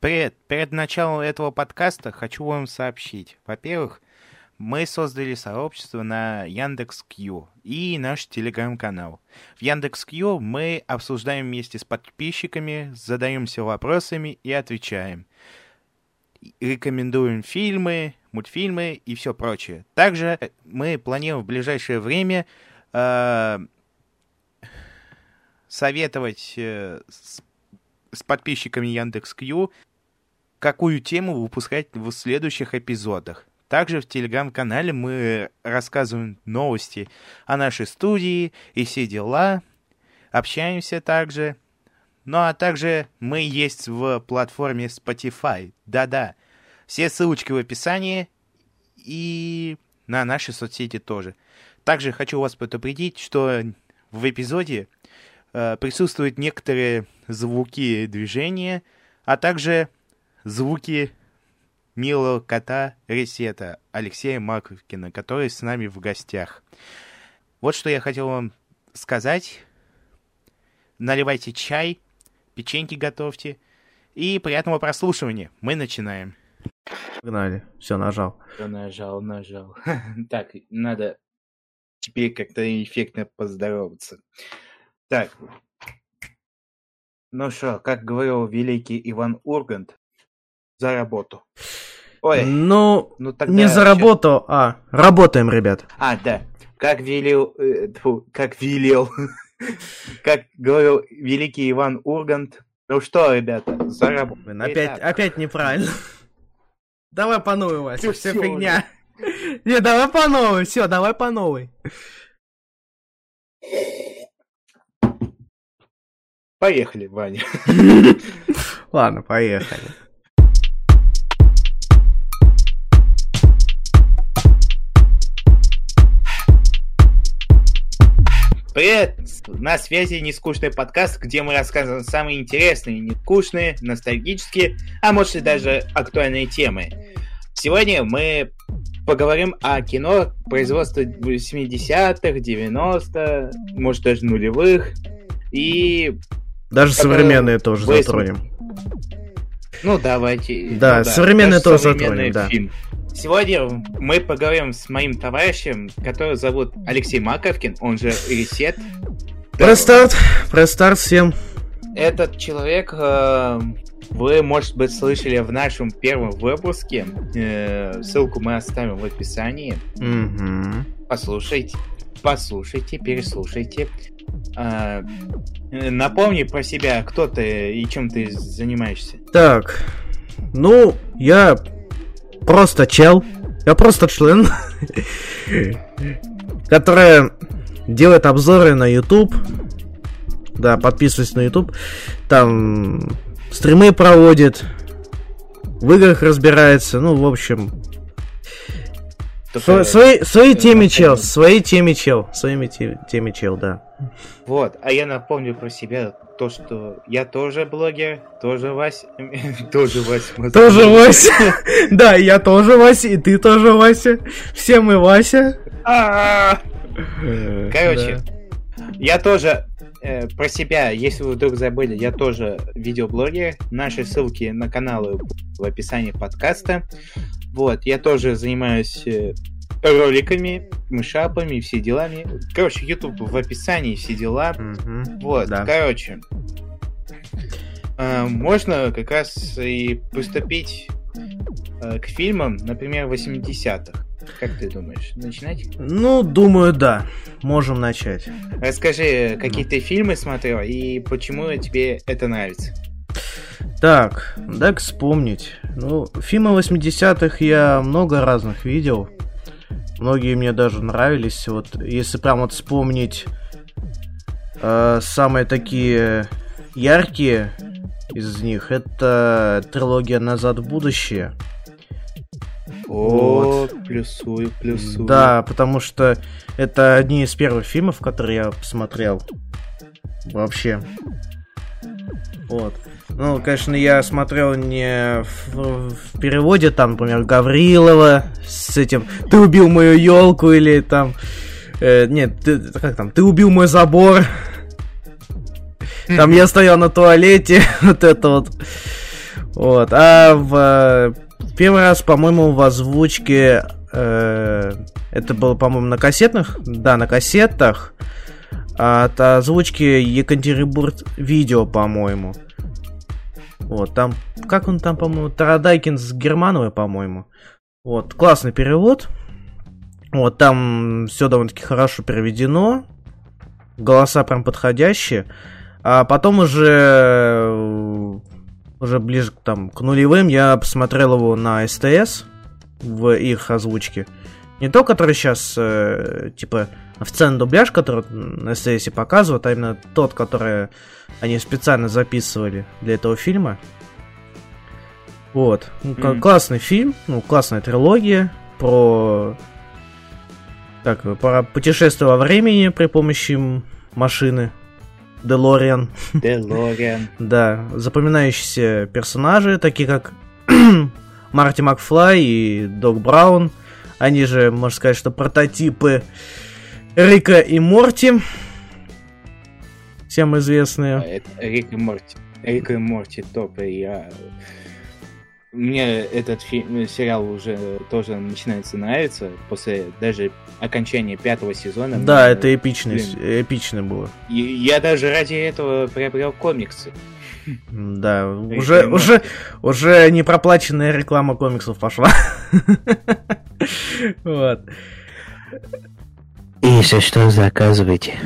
Привет. Перед началом этого подкаста хочу вам сообщить. Во-первых, мы создали сообщество на Яндекс.Кью и наш телеграм-канал. В Яндекс.Кью мы обсуждаем вместе с подписчиками, задаемся вопросами и отвечаем. Рекомендуем фильмы, мультфильмы и все прочее. Также мы планируем в ближайшее время э, советовать э, с, с подписчиками Яндекс.Кью какую тему выпускать в следующих эпизодах. Также в телеграм-канале мы рассказываем новости о нашей студии и все дела, общаемся также. Ну а также мы есть в платформе Spotify. Да-да, все ссылочки в описании и на наши соцсети тоже. Также хочу вас предупредить, что в эпизоде э, присутствуют некоторые звуки движения, а также звуки милого кота Ресета Алексея Маковкина, который с нами в гостях. Вот что я хотел вам сказать. Наливайте чай, печеньки готовьте. И приятного прослушивания. Мы начинаем. Погнали. Все, нажал. Все, нажал, нажал. Так, надо теперь как-то эффектно поздороваться. Так. Ну что, как говорил великий Иван Ургант, за работу. Ой. Ну, ну тогда не за работу, а работаем, ребят. А, да. Как велел, э, тьфу, как велел, как говорил великий Иван Ургант. Ну что, ребята, за работу. Опять, опять неправильно. Давай по новой, Вася, все фигня. Не, давай по новой, все, давай по новой. Поехали, Ваня. Ладно, поехали. Привет! На связи нескучный подкаст, где мы рассказываем самые интересные, нескучные, ностальгические, а может и даже актуальные темы. Сегодня мы поговорим о кино производства 70-х, 90-х, может даже нулевых. И... Даже современные тоже затронем. Ну, давайте. Да, ну, да. современные тоже затронем, да. Фильм. Сегодня мы поговорим с моим товарищем, который зовут Алексей Маковкин, он же Ресет. Престарт, престарт всем. Этот человек, э, вы, может быть, слышали в нашем первом выпуске. Э, ссылку мы оставим в описании. Угу. Послушайте, послушайте, переслушайте. Э, напомни про себя, кто ты и чем ты занимаешься. Так, ну, я просто чел. Я просто член, который делает обзоры на YouTube. Да, подписывайтесь на YouTube. Там стримы проводит, в играх разбирается. Ну, в общем, Свои, свои теме чел, свои теме чел, своими теме чел, да. Вот, а я напомню про себя то, что я тоже блогер, тоже Вася, тоже Вася. Тоже Вася. Да, я тоже Вася, и ты тоже Вася. Все мы Вася. А! Короче, я тоже э, про себя, если вы вдруг забыли, я тоже видеоблогер. Наши ссылки на каналы в описании подкаста. Вот, я тоже занимаюсь э, роликами, мышапами, все делами. Короче, YouTube в описании, все дела. Mm-hmm. Вот, да. короче. Э, можно как раз и приступить э, к фильмам, например, 80-х. Как ты думаешь, начинать? Ну, думаю, да. Можем начать. Расскажи, какие ты фильмы смотрел и почему тебе это нравится? Так, дай вспомнить. Ну, фильмы 80-х я много разных видел. Многие мне даже нравились. Вот если прям вот вспомнить э, самые такие яркие из них, это трилогия Назад в будущее. О, вот. плюсую, плюсую. Да, потому что это одни из первых фильмов, которые я посмотрел. Вообще. Вот. Ну, конечно, я смотрел не в, в переводе, там, например, Гаврилова с этим «Ты убил мою елку» или там... Э, нет, ты, как там? «Ты убил мой забор». Там я стоял на туалете, вот это вот. Вот. А в первый раз, по-моему, в озвучке э, это было, по-моему, на кассетных, да, на кассетах от озвучки Екатеринбург видео, по-моему. Вот, там, как он там, по-моему, Тарадайкин с Германовой, по-моему. Вот, классный перевод. Вот, там все довольно-таки хорошо переведено. Голоса прям подходящие. А потом уже уже ближе там, к нулевым я посмотрел его на СТС в их озвучке. Не то, который сейчас, э, типа, официальный дубляж, который на СТС показывают, а именно тот, который они специально записывали для этого фильма. Вот. Mm-hmm. Классный фильм, ну, классная трилогия про так, про путешествие во времени при помощи машины. Делориан. Делориан. да, запоминающиеся персонажи, такие как Марти Макфлай и Док Браун. Они же, можно сказать, что прототипы Рика и Морти. Всем известные. А, Рик и Морти. Рик и Морти топ. Я мне этот фильм, сериал уже тоже начинается нравиться после даже окончания пятого сезона. Да, мне, это эпично, эпично было. Я даже ради этого приобрел комиксы. Да, уже, уже, уже не проплаченная реклама комиксов пошла. Вот. Если что, заказывайте.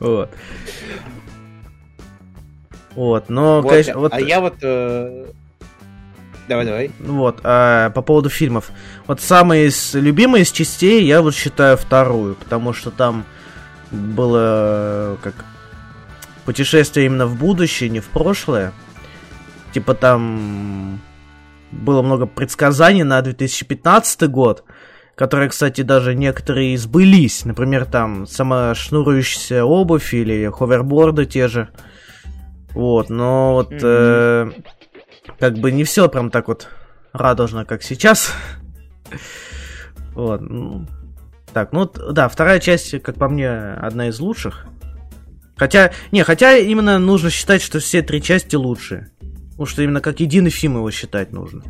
Вот. Вот, но, вот, конечно, вот... А я вот... Э... Давай, давай. Вот, а, по поводу фильмов. Вот самые из, любимые из частей я вот считаю вторую, потому что там было как путешествие именно в будущее, не в прошлое. Типа там было много предсказаний на 2015 год, которые, кстати, даже некоторые сбылись. Например, там самошнурующаяся обувь или ховерборды те же. Вот, но вот э, как бы не все прям так вот радужно, как сейчас. вот. Так, ну да, вторая часть, как по мне, одна из лучших. Хотя, не, хотя именно нужно считать, что все три части лучшие. Потому что именно как единый фильм его считать нужно.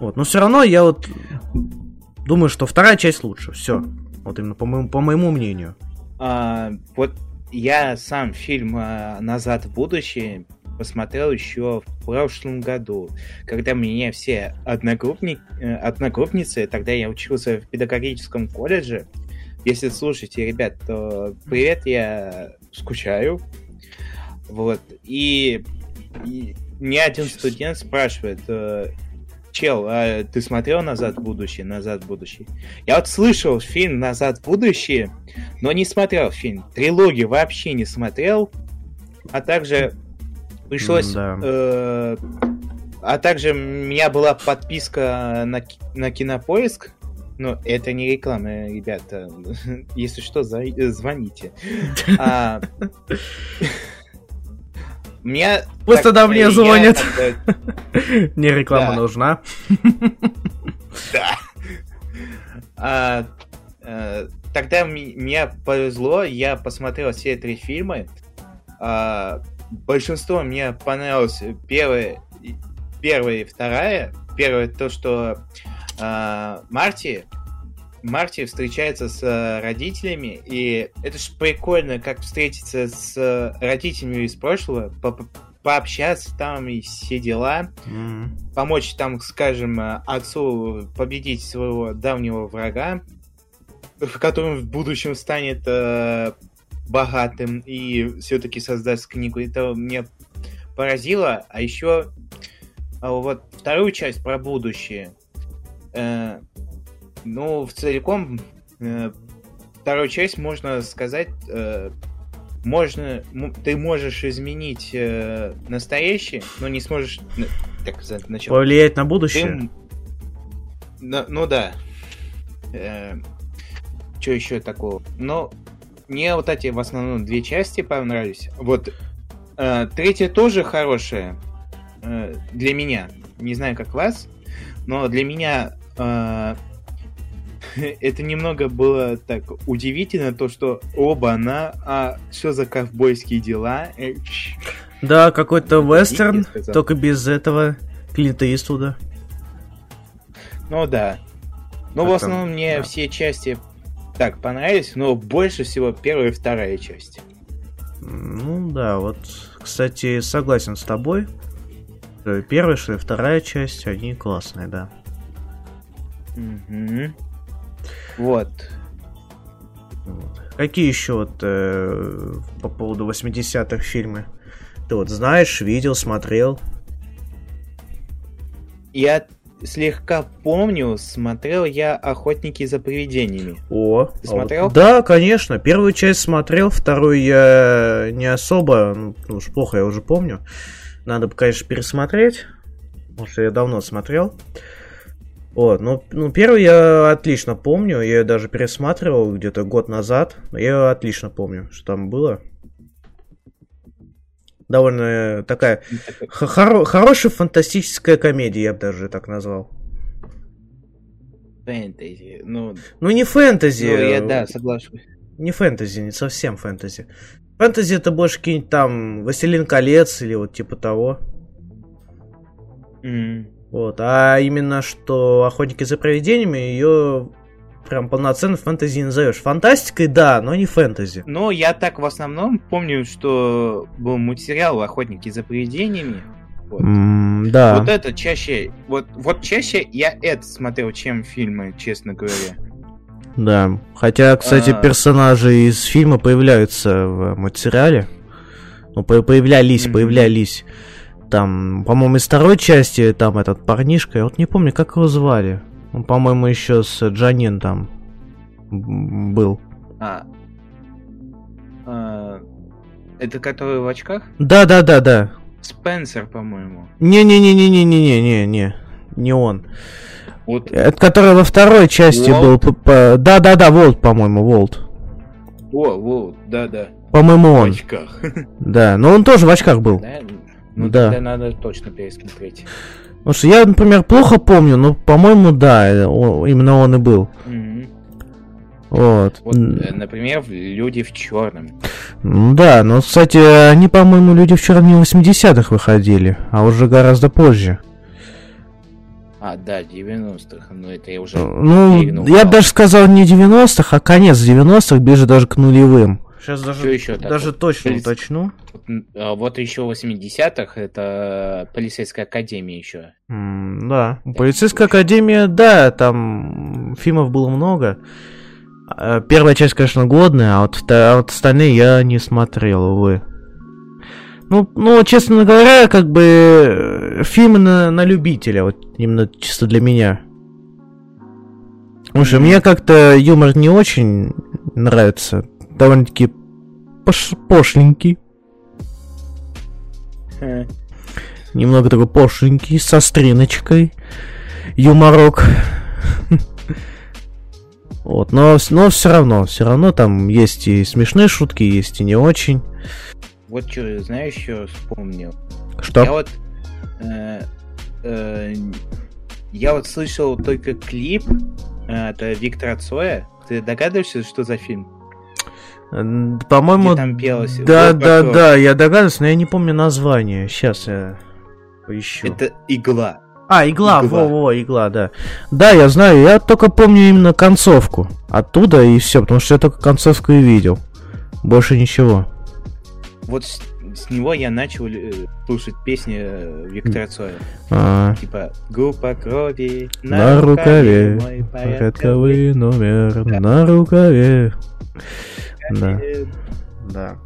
Вот, но все равно я вот думаю, что вторая часть лучше. Все. Вот именно по моему, по моему мнению. А, вот я сам фильм э, «Назад в будущее» посмотрел еще в прошлом году, когда меня все одногруппник, э, одногруппницы, тогда я учился в педагогическом колледже. Если слушаете, ребят, то привет, я скучаю. Вот. И, и мне один студент спрашивает, э, чел, а ты смотрел «Назад в будущее», «Назад в будущее»? Я вот слышал фильм «Назад в будущее», но не смотрел фильм. Трилогию вообще не смотрел, а также пришлось... Да. Э, а также у меня была подписка на, на Кинопоиск, но это не реклама, ребята. Если что, звоните. А, мне Пусть тогда мне звонят. Мне реклама нужна. Да. Тогда мне повезло, я посмотрел все три фильма. А, большинство мне понравилось первое, первая и вторая. Первое то, что Марти Марти встречается с э, родителями, и это ж прикольно, как встретиться с родителями из прошлого, по пообщаться там и все дела, mm-hmm. помочь там, скажем, отцу победить своего давнего врага, в котором в будущем станет э, богатым и все-таки создаст книгу. Это мне поразило. А еще а вот вторую часть про будущее. Э, ну, в целиком, э, вторую часть можно сказать, э, можно, ты можешь изменить э, настоящее, но не сможешь, как начал, повлиять на будущее. Ты, ну, ну да. Э, что еще такого? Но мне вот эти в основном две части понравились. Вот э, третья тоже хорошая э, для меня. Не знаю, как вас, но для меня э, это немного было так удивительно, то, что оба она, а что за ковбойские дела? Да, какой-то вестерн, я сказал. только без этого Клинта Иствуда. Ну да. Ну, в основном мне Да. все части так понравились, но больше всего первая и вторая часть. Ну да, вот, кстати, согласен с тобой. Что и Первая, что и вторая часть, они классные, да. Мгм. Вот. Вот. Какие еще вот э, по поводу 80-х фильмы? Ты вот знаешь, видел, смотрел? Я слегка помню, смотрел я «Охотники за привидениями». О, Ты а вот- смотрел? да, конечно. Первую часть смотрел, вторую я не особо, ну, ну уж плохо я уже помню. Надо бы, конечно, пересмотреть, потому что я давно смотрел. Вот, ну, ну, первую я отлично помню, я её даже пересматривал где-то год назад. Я её отлично помню, что там было. Довольно такая хоро- хорошая фантастическая комедия, я бы даже так назвал. Фэнтези. Ну, Ну, не фэнтези. ну, я, э, да, соглашусь. Не фэнтези, не совсем фэнтези. Фэнтези это больше какие-нибудь там Властелин колец или вот типа того. М. Вот. А именно что Охотники за привидениями ее прям полноценно фэнтези не назовешь. Фантастикой, да, но не фэнтези. Ну, я так в основном помню, что был мультсериал «Охотники за привидениями». Вот. М, да. Вот это чаще, вот, вот чаще я это смотрел, чем фильмы, честно говоря. Да. Хотя, кстати, А. персонажи из фильма появляются в мультсериале. Ну, по- появлялись, Мгм. появлялись. Там, по-моему, из второй части там этот парнишка, я вот не помню, как его звали. Он, по-моему, еще с Джанин там был. А. А, это который в очках? Да, да, да, да. Спенсер, по-моему. Не-не-не-не-не-не-не-не, не, не он. Вот. Это который во второй части Волт? был. Да, да, да, Волт, по-моему, Волт. О, вот, да-да. По-моему, В он. очках. Да, но он тоже в очках был. Да? Ну, Да. тогда надо точно пересмотреть. Потому что я, например, плохо помню, но, по-моему, да, именно он и был. Вот. Вот, э, например, в люди в черном. ну Да, но, кстати, они, по-моему, люди вчера не в 80-х выходили, а уже гораздо позже. А, да, 90-х. Но это я уже. Ну, перегнул я бы палку. даже сказал не 90-х, а конец 90-х, ближе даже к нулевым. Сейчас Что даже, еще такое? даже точно Полиц- уточну. Вот еще в 80-х это полицейская академия еще. М, Да. Полицейская академия, да, там фильмов было много. А, Первая часть, конечно, годная, а вот, а вот остальные я не смотрел, увы. Ну, ну, честно говоря, как бы фильмы на, на любителя, вот именно чисто для меня. Потому что мне как-то юмор не очень нравится. Довольно-таки пош- пошленький. Немного такой пошленький, со стриночкой. Юморок. Вот, но, но все равно, все равно там есть и смешные шутки, есть и не очень. Вот что, знаешь, еще вспомнил. Что? Я вот... э, э, я вот слышал только клип э, от Виктора Цоя. Ты догадываешься, что за фильм? По-моему, там пелось? да, Вот да, вокруг. да, я догадываюсь, но я не помню название. Сейчас я поищу. Это игла. А, игла, Игла. во-во, игла, да. Да, я знаю, я только помню именно концовку. Оттуда и все, потому что я только концовку и видел. Больше ничего. Вот с, него я начал э, слушать песни э, Виктора Цоя. А, Типа группа крови на рукаве, мой порядковый номер на рукаве. Да. Да.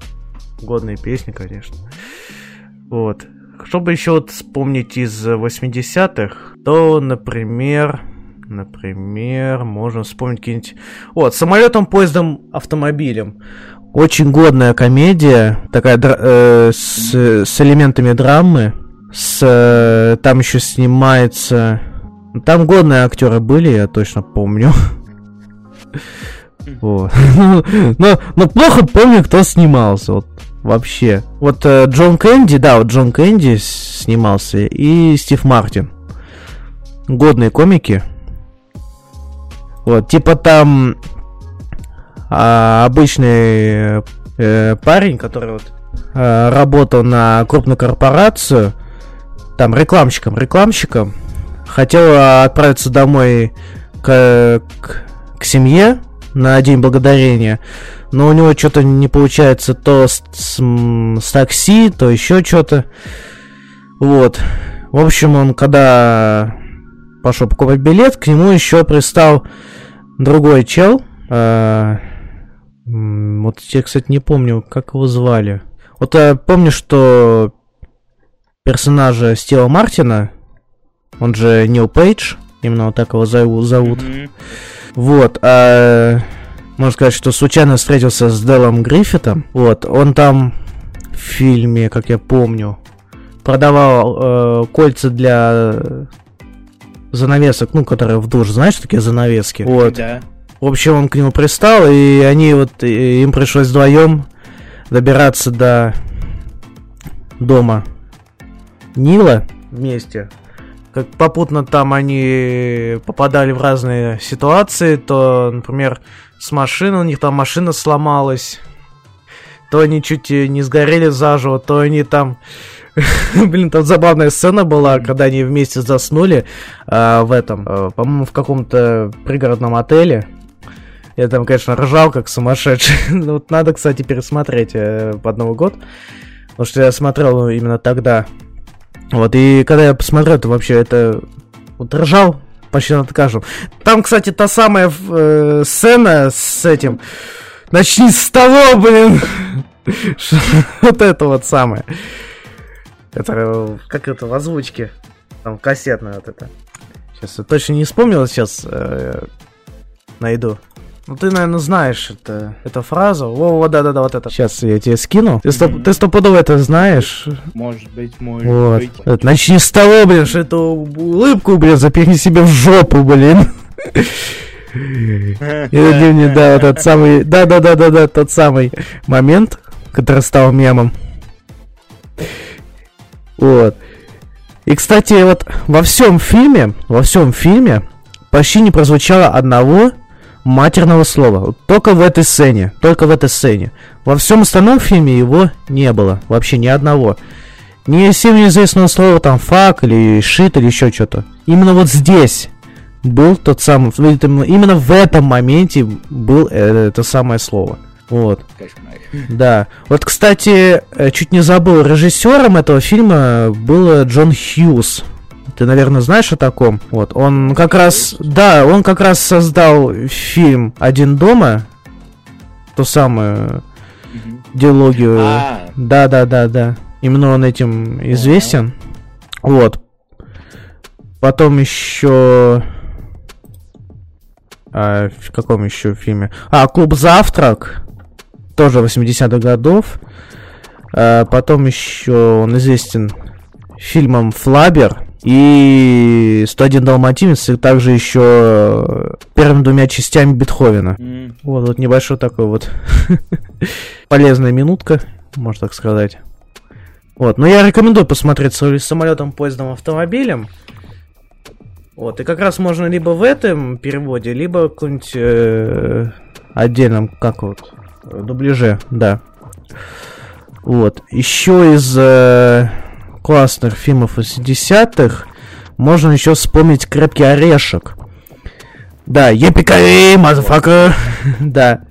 Годные песни, конечно. Вот. Чтобы еще вот вспомнить из 80-х, то, например, например, можно вспомнить какие-нибудь... Вот, самолетом, поездом, автомобилем. Очень годная комедия, такая э, с, с элементами драмы. С, э, там еще снимается... Там годные актеры были, я точно помню. Вот. Но, но плохо помню, кто снимался. Вот, вообще. Вот э, Джон Кэнди, да, вот Джон Кэнди снимался, и Стив Мартин. Годные комики. Вот, типа там а, обычный э, парень, который вот э, работал на крупную корпорацию, там рекламщиком, рекламщиком, хотел отправиться домой к, к, к семье на День Благодарения, но у него что-то не получается то с, с, с такси, то еще что-то. Вот. В общем, он когда пошел покупать билет, к нему еще пристал другой чел. Э, вот я, кстати, не помню, как его звали. Вот я помню, что персонажа Стива Мартина, он же Нил Пейдж, именно вот так его зовут. Mm-hmm. Вот, а, можно сказать, что случайно встретился с Делом Гриффитом. Вот, он там в фильме, как я помню, продавал э, кольца для занавесок, ну, которые в душ, знаешь, такие занавески. Вот. Да. В общем, он к нему пристал, и они вот, им пришлось вдвоем добираться до дома Нила вместе. Как попутно там они попадали в разные ситуации, то, например, с машиной, у них там машина сломалась, то они чуть не сгорели заживо, то они там... Блин, там забавная сцена была, когда они вместе заснули э, в этом, э, по-моему, в каком-то пригородном отеле. Я там, конечно, ржал как сумасшедший. ну, вот надо, кстати, пересмотреть э, под Новый год. Потому что я смотрел именно тогда. Вот, и когда я посмотрел, то вообще это... Вот ржал почти над каждым. Там, кстати, та самая э, сцена с этим... Начни с того, блин! вот это вот самое. Это, как это, в озвучке. Там кассетная вот это. Сейчас я точно не вспомнил, сейчас э, найду. Ну, ты, наверное, знаешь это, эту фразу. О, да-да-да, вот это. Сейчас я тебе скину. Ты, стоп, mm-hmm. ты стопудово это знаешь. Может быть, может вот. быть. Вот, начни с того, блин, что эту улыбку, блин, запихни себе в жопу, блин. И да, вот этот самый, да-да-да-да-да, тот самый момент, который стал мемом. Вот. И, кстати, вот во всем фильме, во всем фильме почти не прозвучало одного матерного слова. Только в этой сцене. Только в этой сцене. Во всем остальном фильме его не было. Вообще ни одного. Ни всем неизвестного слова там фак или шит или еще что-то. Именно вот здесь был тот самый... Именно в этом моменте был э, это самое слово. Вот. Да. Вот, кстати, э, чуть не забыл, режиссером этого фильма был Джон Хьюз. Ты, наверное, знаешь о таком. Вот, он как раз, да, он как раз создал фильм «Один дома», ту самую диалогию. А. Да, да, да, да. Именно он этим известен. Вот. Потом еще... А, в каком еще фильме? А, Клуб Завтрак. Тоже 80-х годов. А, потом еще он известен фильмом Флабер. И 101 Далматинец, и также еще первыми двумя частями Бетховена. Mm. Вот, вот небольшой такой вот полезная минутка, можно так сказать. Вот, но я рекомендую посмотреть с самолетом, поездом, автомобилем. Вот, и как раз можно либо в этом переводе, либо в каком-нибудь э, отдельном, как вот, дубляже, да. Вот, еще из... Э, классных фильмов 80-х можно еще вспомнить «Крепкий орешек». Да, yippee-ki-yay, motherfucker. да.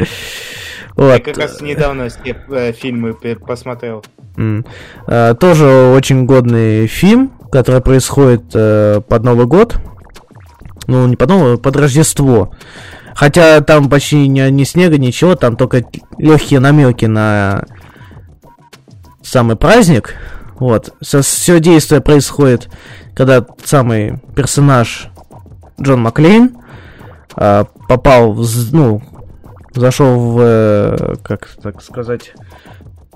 Вот. Я как раз недавно все э, фильмы посмотрел. М-м. Э, тоже очень годный фильм, который происходит э, под Новый год. Ну, не под Новый, под Рождество. Хотя там почти ни, ни снега, ничего, там только легкие намеки на самый праздник. Вот. Все действие происходит, когда самый персонаж Джон Маклейн э, попал в, ну, зашел в, э, как так сказать,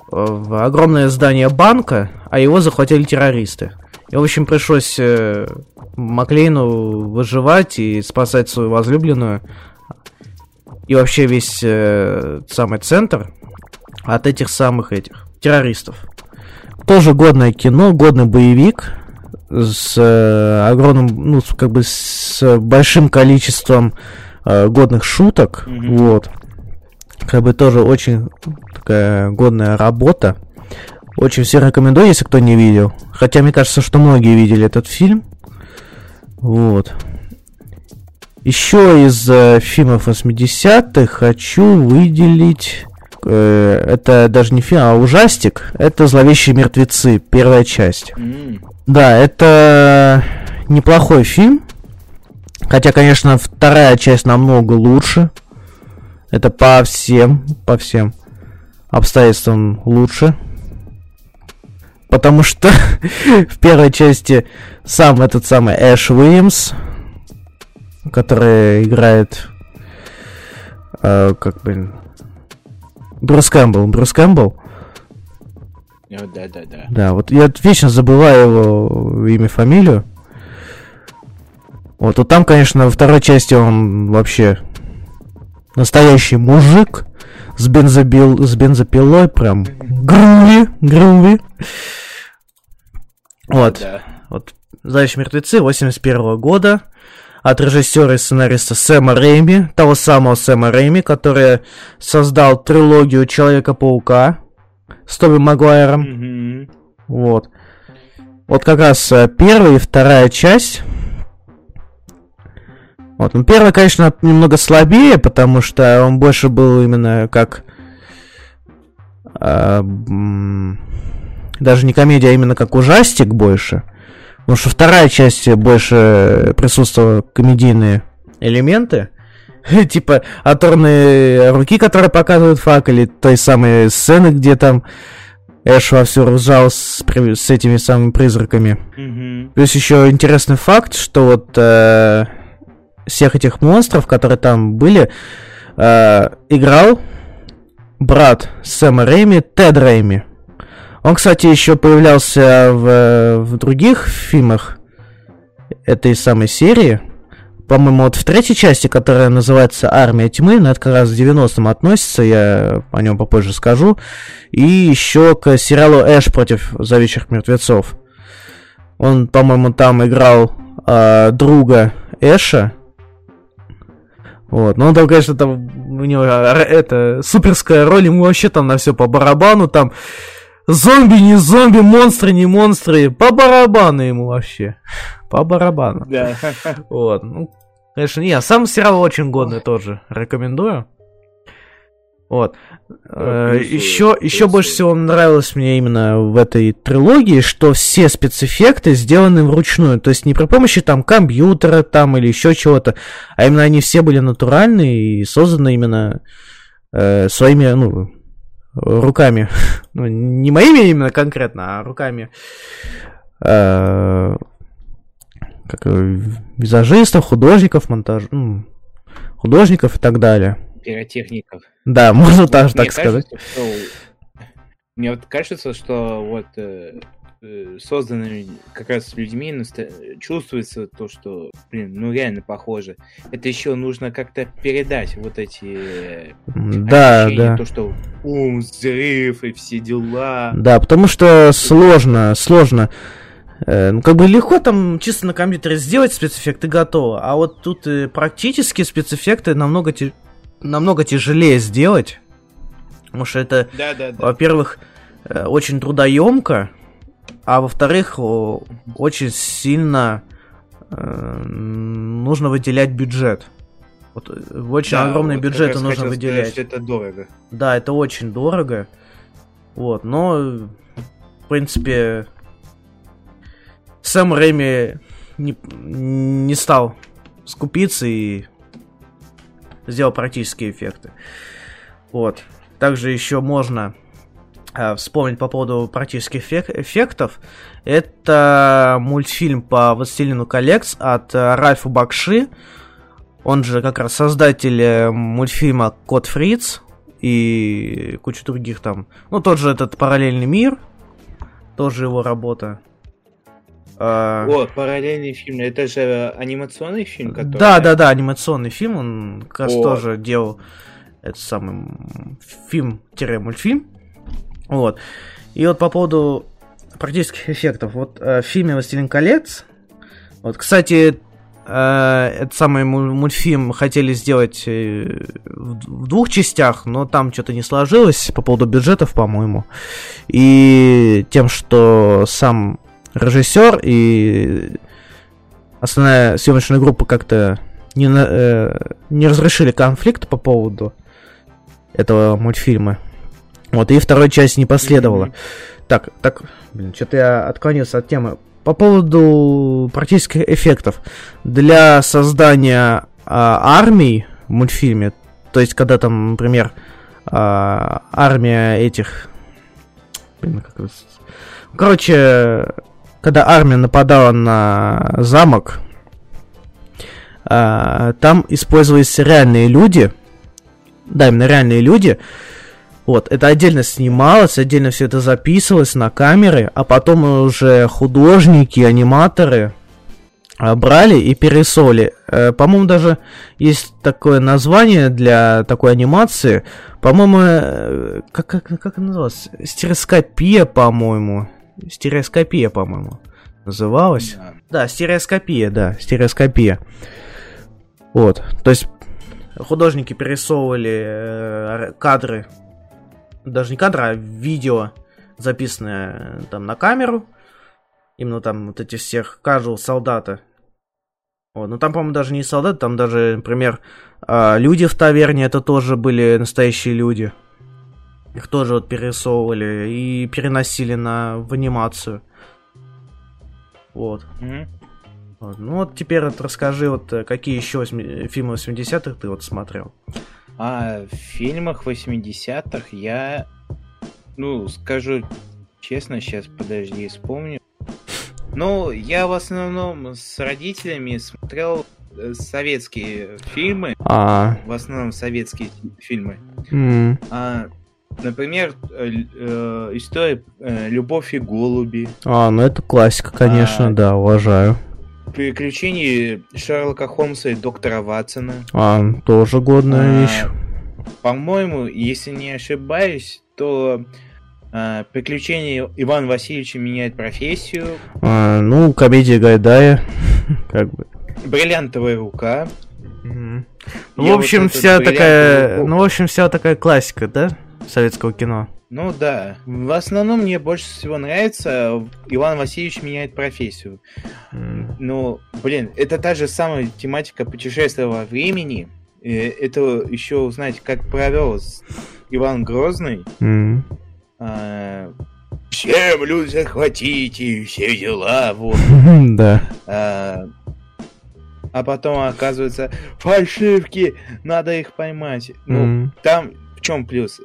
в огромное здание банка, а его захватили террористы. И, в общем, пришлось э, Маклейну выживать и спасать свою возлюбленную. И вообще весь э, самый центр от этих самых этих террористов. Тоже годное кино, годный боевик с э, огромным, ну, как бы с большим количеством э, годных шуток. Mm-hmm. Вот. Как бы тоже очень такая годная работа. Очень все рекомендую, если кто не видел. Хотя мне кажется, что многие видели этот фильм. Вот. Еще из э, фильмов 80-х хочу выделить... Э, это даже не фильм, а ужастик. Это «Зловещие мертвецы», первая часть. Mm. Да, это неплохой фильм. Хотя, конечно, вторая часть намного лучше. Это по всем, по всем обстоятельствам лучше. Потому что в первой части сам этот самый Эш Уильямс, который играет э, как бы Брюс Кэмпбелл, Брюс Кэмпбелл. Да, да, да. Да, вот я вечно забываю его имя, фамилию. Вот, вот там, конечно, во второй части он вообще настоящий мужик с, бензобил, с бензопилой, прям груви, груви. Вот, да. вот «Зловещие мертвецы» 81 года от режиссера и сценариста Сэма Рейми, того самого Сэма Рейми, который создал трилогию Человека-паука с Тоби Магуайром. Mm-hmm. Вот. Вот как раз э, первая и вторая часть вот, ну первый, конечно, немного слабее, потому что он больше был именно как... Э, даже не комедия, а именно как ужастик больше. Потому что вторая часть больше присутствовала комедийные элементы. типа оторные руки, которые показывают фак, или той самой сцены, где там Эш вовсю ржал с, с этими самыми призраками. Mm-hmm. Плюс еще интересный факт, что вот э, всех этих монстров, которые там были, э, играл брат Сэма Рэйми, Тед Рэйми. Он, кстати, еще появлялся в, в других фильмах этой самой серии. По-моему, вот в третьей части, которая называется «Армия тьмы», но это как раз к 90-м относится, я о нем попозже скажу. И еще к сериалу «Эш против зовущих мертвецов». Он, по-моему, там играл э, друга Эша, вот. Но он там, конечно, там у него а, это суперская роль, ему вообще там на все по барабану, там зомби, не зомби, монстры, не монстры, по барабану ему вообще. По барабану. Да. Вот. Ну, конечно, не, сам сериал очень годный тоже. Рекомендую. Вот. Э, еще, еще больше всего нравилось мне именно в этой трилогии, что все спецэффекты сделаны вручную. То есть не при помощи там компьютера там или еще чего-то, а именно они все были натуральные и созданы именно э, своими, ну, руками. ну, не моими именно конкретно, а руками э, как, визажистов, художников, монтаж, ну, художников и так далее пиротехников. Да, можно даже так сказать. Мне вот кажется, что вот э, созданными как раз людьми чувствуется то, что, блин, ну реально похоже. Это еще нужно как-то передать вот эти да, да. то, что ум, взрыв и все дела. Да, потому что сложно, сложно. Э, ну, как бы легко там чисто на компьютере сделать спецэффекты готово, а вот тут практически спецэффекты намного намного тяжелее сделать, потому что это, да, да, да. во-первых, э, очень трудоемко, а во-вторых, очень сильно э, нужно выделять бюджет. Вот э, очень да, огромный вот бюджет нужно выделять. Сказать, это дорого. Да, это очень дорого. Вот, но в принципе Сэм Рэми не, не стал скупиться и сделал практические эффекты. Вот. Также еще можно вспомнить по поводу практических эффек- эффектов. Это мультфильм по «Властелину коллекс» от э, Ральфа Бакши. Он же как раз создатель э, мультфильма «Кот Фриц» и куча других там. Ну, тот же этот «Параллельный мир», тоже его работа. А... О, параллельный фильм. Это же анимационный фильм, который... Да, да, да, анимационный фильм. Он как раз О. тоже делал этот самый фильм-мультфильм. Вот. И вот по поводу практических эффектов. Вот э, в фильме «Властелин колец», вот, кстати, э, этот самый мультфильм хотели сделать э, в двух частях, но там что-то не сложилось по поводу бюджетов, по-моему. И тем, что сам режиссер и основная съемочная группа как-то не, э, не разрешили конфликт по поводу этого мультфильма. Вот, и второй часть не последовало. Mm-hmm. Так, так, блин, что-то я отклонился от темы. По поводу практических эффектов. Для создания а, армий в мультфильме, то есть когда там, например, а, армия этих... Блин, как это... Короче, когда армия нападала на замок, а, там использовались реальные люди, да, именно реальные люди, вот, это отдельно снималось, отдельно все это записывалось на камеры, а потом уже художники, аниматоры а, брали и перерисовывали. Э, по-моему, даже есть такое название для такой анимации. По-моему, э, как, как, как это называлось? Стереоскопия, по-моему. Стереоскопия, по-моему, называлась. Да. да, стереоскопия, да, стереоскопия. Вот, то есть художники перерисовывали э, кадры даже не кадра, а видео, записанное там на камеру. Именно там вот эти всех каждого солдата. Вот. Ну там, по-моему, даже не солдаты, там даже, например, а, люди в таверне, это тоже были настоящие люди. Их тоже вот перерисовывали и переносили на, в анимацию. Вот. Mm-hmm. вот. Ну вот теперь вот расскажи, вот э, какие еще 8... фильмы 80-х ты вот смотрел. А в фильмах 80-х я, ну, скажу честно, сейчас подожди, вспомню. Ну, я в основном с родителями смотрел э, советские фильмы. А. В основном советские фильмы. Mm. А, например, э, э, история Любовь и голуби. А, ну это классика, конечно, а, да, уважаю. Приключения Шерлока Холмса и доктора Ватсона. А, тоже годная а, вещь. По-моему, если не ошибаюсь, то а, приключения Ивана Васильевича меняет профессию. А, ну, комедия Гайдая, как бы. Бриллиантовая рука. Ну, в общем, вот вся такая, руку. ну, в общем, вся такая классика, да, советского кино. Ну да. В основном мне больше всего нравится Иван Васильевич меняет профессию. Mm. Ну, блин, это та же самая тематика путешествия во времени. Это еще узнать, как провел Иван Грозный. Mm. А, всем люди захватите, все дела, вот. Да. А, а потом оказывается, фальшивки, надо их поймать. Ну, там в чем плюс?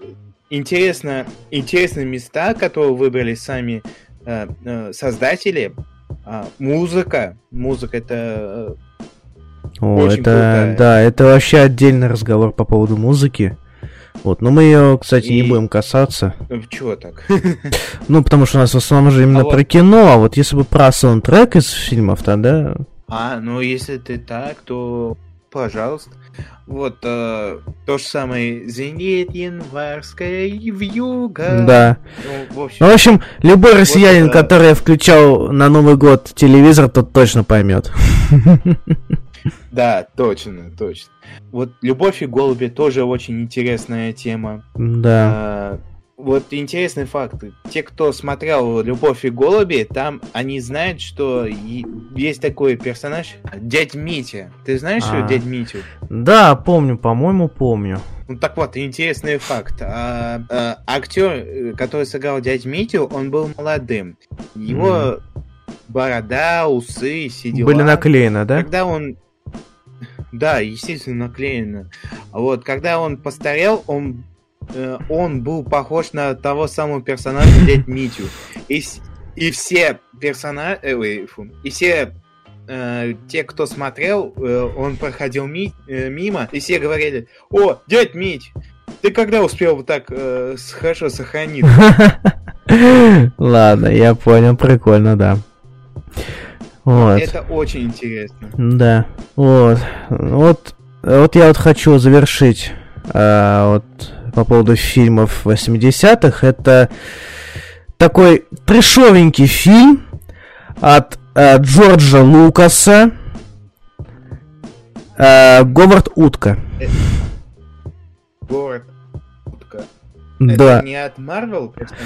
Интересно, интересные места, которые выбрали сами э, э, создатели. А, музыка. Музыка это э, О, очень это, крутая. да, это вообще отдельный разговор по поводу музыки. Вот, но мы ее, кстати, И... не будем касаться. Э, чего так? Ну, потому что у нас в основном же именно а про вот... кино, а вот если бы про саундтрек из фильмов, тогда... А, ну если ты так, то пожалуйста. Вот э, то же самое «Зенит январская вьюга». Да. Ну, в общем, ну, в общем любой россиянин, это... который включал на Новый год телевизор, тот точно поймет. Да, точно, точно. Вот «Любовь и голуби» тоже очень интересная тема. Да. Вот интересный факт. Те, кто смотрел «Любовь и голуби», там они знают, что есть такой персонаж Дядь Митя. Ты знаешь, а. дядь Митю? Да, помню, по-моему, помню. Ну так вот, интересный факт. А, а, актер, который сыграл дядь Митю, он был молодым. Его mm. борода, усы, все дела. Были наклеены, да? Когда он да, естественно, наклеено. Вот, когда он постарел, он Э, он был похож на того самого персонажа дядь Митю. И, и все персонажи, э, и все э, те, кто смотрел, э, он проходил ми, э, мимо, и все говорили, о, дядь Мить, ты когда успел так э, хорошо сохраниться? Ладно, я понял, прикольно, да. Вот. Это очень интересно. Да. Вот. Вот, вот я вот хочу завершить э, вот по поводу фильмов 80-х. Это такой трешовенький фильм от э, Джорджа Лукаса. Э, Говард Утка. Говард Утка. Да. Это не от Марвел персонаж?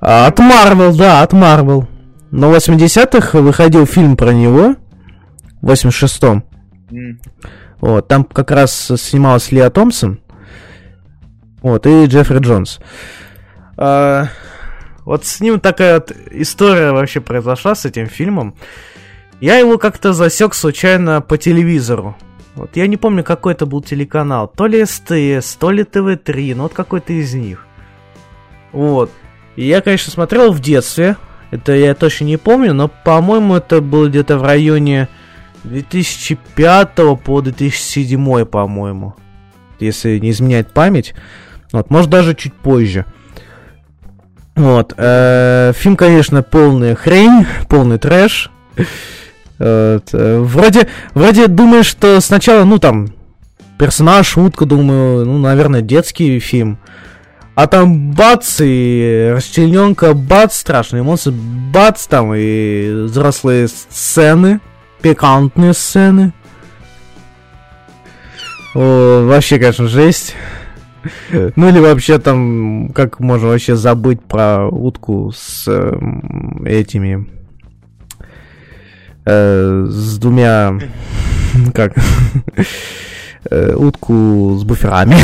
А, От Марвел, да, от Марвел. Но в 80-х выходил фильм про него. В 86-м. М. Вот, там как раз снималась Лиа Томпсон. Вот, и Джеффри Джонс. А, вот с ним такая вот история вообще произошла с этим фильмом. Я его как-то засек случайно по телевизору. Вот я не помню, какой это был телеканал. То ли СТС, то ли ТВ-3, ну вот какой-то из них. Вот. И я, конечно, смотрел в детстве. Это я точно не помню, но, по-моему, это было где-то в районе 2005 по 2007, по-моему. Если не изменяет память. Вот, может, даже чуть позже. Вот. э, фильм, конечно, полная хрень, полный трэш. Вот, э, вроде, вроде думаешь, что сначала, ну, там, персонаж, шутка, думаю, ну, наверное, детский фильм. А там бац, и расчлененка, бац, страшные эмоции, бац, там и взрослые сцены, пикантные сцены. О, вообще, конечно, жесть. Ну или вообще там, как можно вообще забыть про утку с эм, этими... э, с двумя... Как? Э, утку с буферами.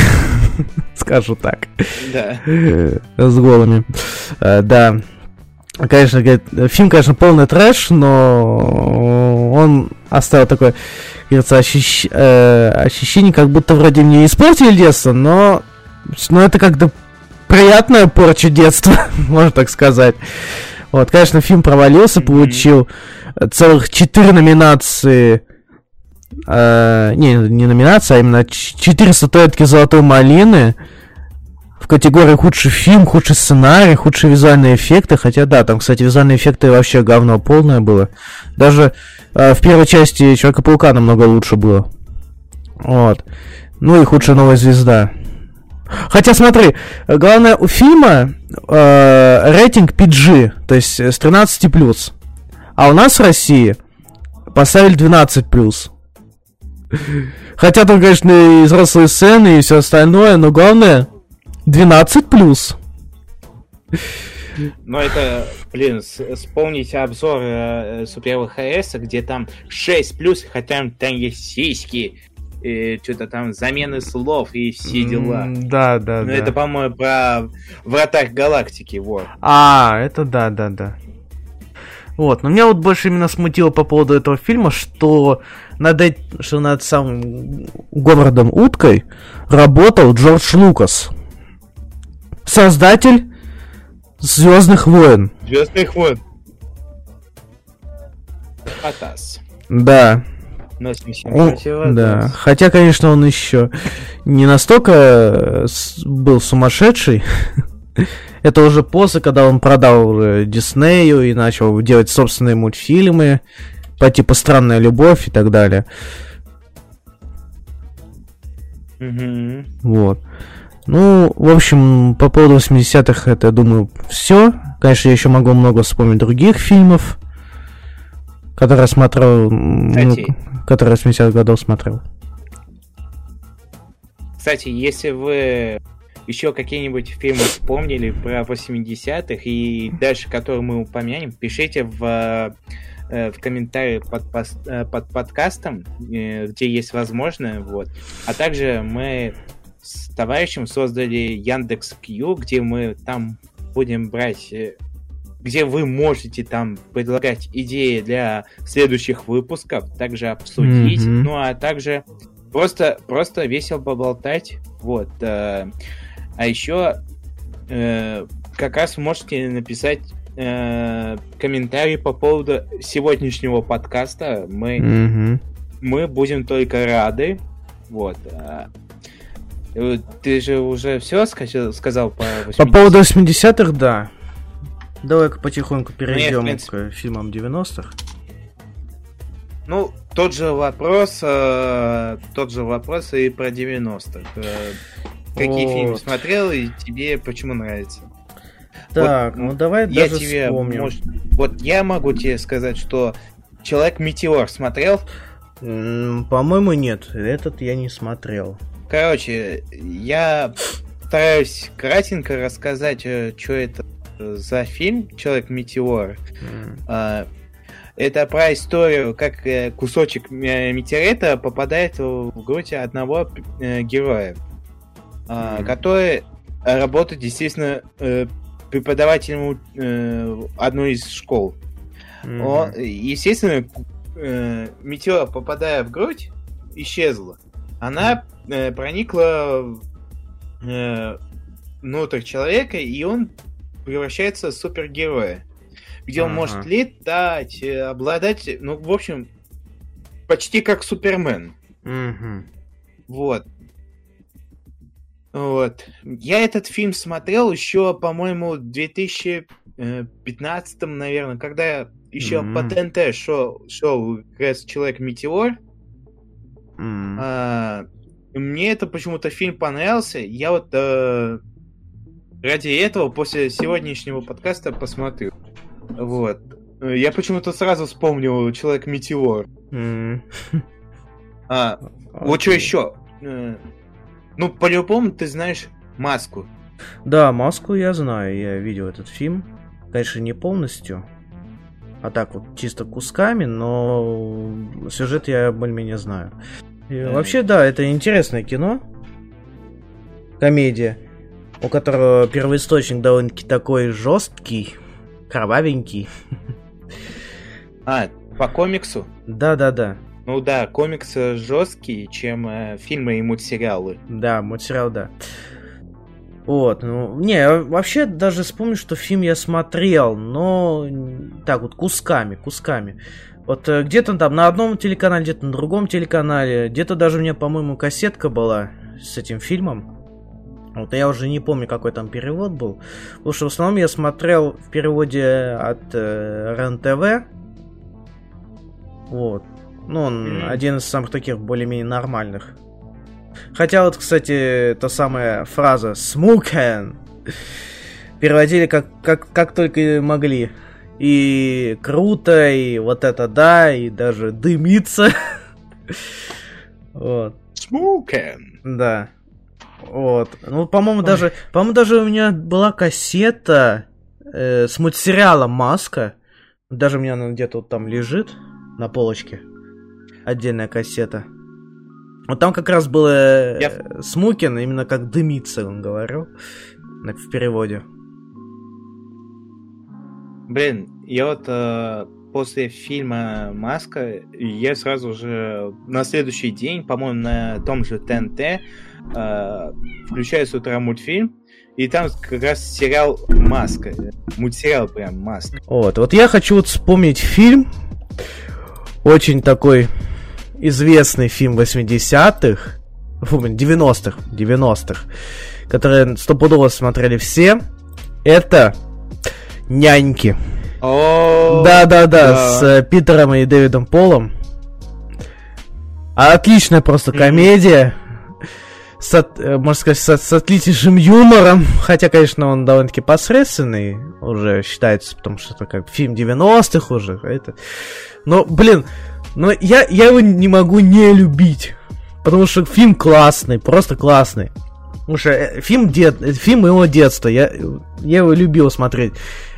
Скажу так. Да. Э, С голыми. Да. Конечно, говорит, фильм, конечно, полный трэш, но он оставил такое, говорится, ощущ- э, ощущение, как будто вроде мне испортили детство, но, но это как-то приятная порча детства, можно так сказать. Вот, конечно, фильм провалился, получил целых четыре номинации. э, не, не номинации, а именно четыре статуэтки Золотой Малины в категории худший фильм, худший сценарий, худшие визуальные эффекты. Хотя да, там, кстати, визуальные эффекты вообще говно полное было. Даже э, в первой части Человека-паука намного лучше было. Вот. Ну и худшая новая звезда. Хотя смотри, э, главное у фильма э, рейтинг PG, то есть э, с 13 плюс. А у нас в России поставили 12 плюс. Хотя там, конечно, и взрослые сцены и все остальное, но главное 12 плюс. Но это, блин, вспомните обзор э, Супер ХС, где там 6 плюс, хотя там есть сиськи, что-то там замены слов и все дела. М, Да, да, Ну, да. это, по-моему, про вратарь галактики, вот. А, это да, да, да. Вот, но меня вот больше именно смутило по поводу этого фильма, что над, что над самым Говардом Уткой работал Джордж Лукас. Создатель Звездных войн. Звездных войн. Атас. Да. Носим всем Он- противогаз. да. Хотя, конечно, он еще не настолько э, был сумасшедший. Это уже после, когда он продал Диснею и начал делать собственные мультфильмы по типу «Странная любовь» и так далее. Вот. Ну, в общем, по поводу 80-х это, я думаю, все. Конечно, я еще могу много вспомнить других фильмов, которые смотрел, м, ну, С 70-х годов смотрел. Кстати, если вы еще какие-нибудь фильмы вспомнили про 80-х и дальше, которые мы упомянем, пишите в, э, в комментарии под, э, под подкастом, э, где есть возможно, вот. А также мы с товарищем создали Яндекс Кью, где мы там будем брать где вы можете там предлагать идеи для следующих выпусков, также обсудить, Мгм. ну а также просто, просто весело поболтать, вот. э, а еще э, как раз можете написать э, комментарий по поводу сегодняшнего подкаста. Мы, Мгм. мы будем только рады, вот. Ты же уже все сказал, по По 80-м? поводу 80-х, да. Давай-ка потихоньку перейдем принципе- к фильмам 90-х. Ну, тот же вопрос, э, тот же вопрос и про 90-х. Э, какие Вот. фильмы смотрел и тебе почему нравится? Так, ну давай Я даже тебе, вспомним. может, вот я могу тебе сказать, что Человек Метеор смотрел? По-моему, нет. Этот я не смотрел. Короче, я постараюсь кратенько рассказать, э, что это за фильм «Человек-метеор». Mm. Это про историю, как э, кусочек метеорита попадает в грудь одного э, героя, mm. который работает, естественно, преподавателем одной из школ. Mm-hmm. Он, естественно, метеор, попадая в грудь, исчезла. Она проникла внутрь человека, и он превращается в супергероя. Где он ага. может летать, э, обладать, ну, в общем, почти как Супермен. Угу. Вот. Вот. Я этот фильм смотрел еще, по-моему, в 2015, наверное, когда еще mm-hmm. по ТНТ шел, шел как раз Человек-метеор. Mm-hmm. А, мне это почему-то фильм понравился. Я вот э, ради этого после сегодняшнего подкаста посмотрю. Вот. Я почему-то сразу вспомнил Человек-метеор. Mm. А, okay. вот что еще? Э, ну, по-любому ты знаешь маску. Да, маску я знаю, я видел этот фильм. Конечно, не полностью. А так вот, чисто кусками, но сюжет я более-менее знаю. И. Вообще, да, это интересное кино. Комедия у которого первоисточник довольно-таки такой жесткий, кровавенький. А, по комиксу? Да-да-да. Ну да, комиксы жесткие, чем э, фильмы и мультсериалы. Да, мультсериал, да. Вот, ну, не, вообще даже вспомню, что фильм я смотрел, но так вот, кусками, кусками. Вот э, где-то там на одном телеканале, где-то на другом телеканале, где-то даже у меня, по-моему, кассетка была с этим фильмом. Вот я уже не помню, какой там перевод был. Потому что в основном я смотрел в переводе от э, РЕН-ТВ. Вот. Ну, он mm-hmm. один из самых таких более-менее нормальных. Хотя вот, кстати, та самая фраза «смукен» переводили как, как, как только могли. И круто, и вот это да, и даже дымится. вот. Смукен. Да. Вот. Ну, по-моему, даже, по-моему, даже у меня была кассета э, с мультсериалом Маска. Даже у меня она где-то вот там лежит на полочке. Отдельная кассета. Вот там как раз было Я... Э, Смукин, именно как дымится, он говорил. В переводе. Блин, я вот э, после фильма Маска, я сразу же на следующий день, по-моему, на том же ТНТ, э, включаю с утра мультфильм, и там как раз сериал Маска. Мультсериал прям Маска. Вот, вот я хочу вот вспомнить фильм, очень такой известный фильм 80-х, 90-х, 90-х, который стопудово смотрели все. Это «Няньки». Да, да, да, с э, Питером и Дэвидом Полом. Отличная просто комедия. С, э, можно сказать, с, с отличнейшим юмором. Хотя, конечно, он довольно-таки посредственный уже считается, потому что это как фильм 90-х уже. Это... Но, блин, но я, я его не могу не любить. Потому что фильм классный, просто классный. Потому что э, фильм, дет, фильм моего детства, я, я его любил смотреть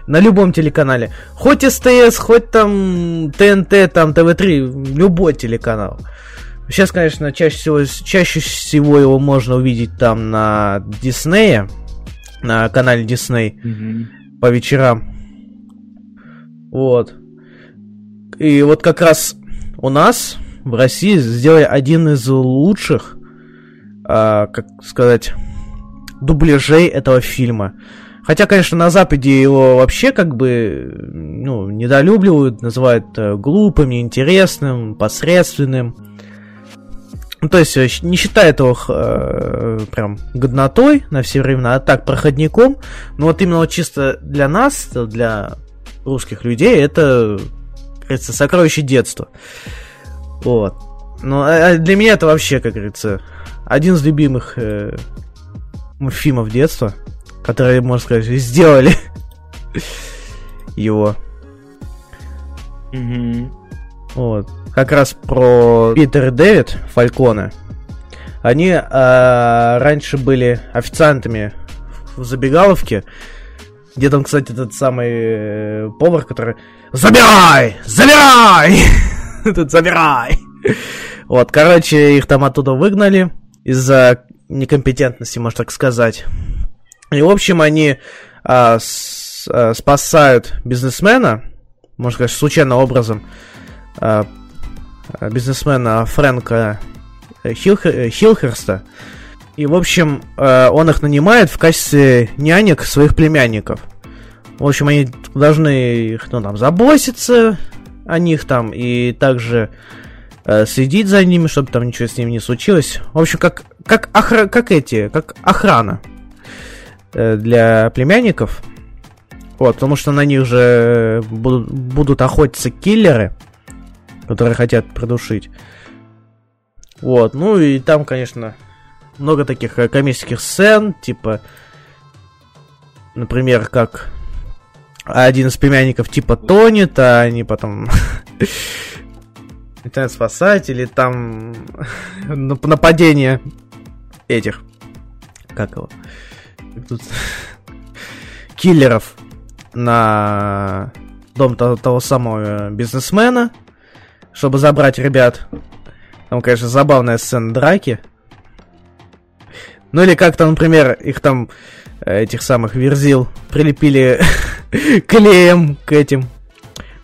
на любом телеканале. Хоть СТС, хоть там ТНТ, там ТВ3, любой телеканал. Сейчас, конечно, чаще всего, чаще всего его можно увидеть там на Диснее, на канале Дисней mm-hmm. по вечерам. Вот. И вот как раз у нас в России сделали один из лучших, а, как сказать, дубляжей этого фильма. Хотя, конечно, на Западе его вообще как бы ну, недолюбливают, называют э, глупым, неинтересным, посредственным. Ну, то есть э, не считают его э, прям годнотой на все времена, а так проходником. Но вот именно чисто для нас, для русских людей, это, говорится, сокровище детства. Вот. А, а для меня это вообще, как говорится, один из любимых э, фильмов детства которые, можно сказать, сделали его. Угу. Вот. Как раз про Питер и Дэвид Фальконе. Они э, раньше были официантами в забегаловке, где там, кстати, этот самый э, повар, который «Забирай! Забирай!» Тут «Забирай!» Вот, короче, их там оттуда выгнали из-за некомпетентности, можно так сказать. И, в общем, они а, с, а, спасают бизнесмена, можно сказать, случайным образом, а, бизнесмена Фрэнка Хилхер, Хилхерста. И, в общем, а, он их нанимает в качестве нянек своих племянников. В общем, они должны их, ну, там, забоситься о них там, и также э, следить за ними, чтобы там ничего с ними не случилось. В общем, как, как, охра... как эти, как охрана для племянников. Вот, потому что на них же будут, будут охотиться киллеры, которые хотят придушить. Вот, ну и там, конечно, много таких э, комических сцен, типа, например, как один из племянников типа тонет, а они потом летают спасать, или там нападение этих, как его, тут киллеров на дом того, того самого бизнесмена, чтобы забрать ребят. Там, конечно, забавная сцена драки. Ну или как-то, например, их там, этих самых верзил, прилепили клеем к этим,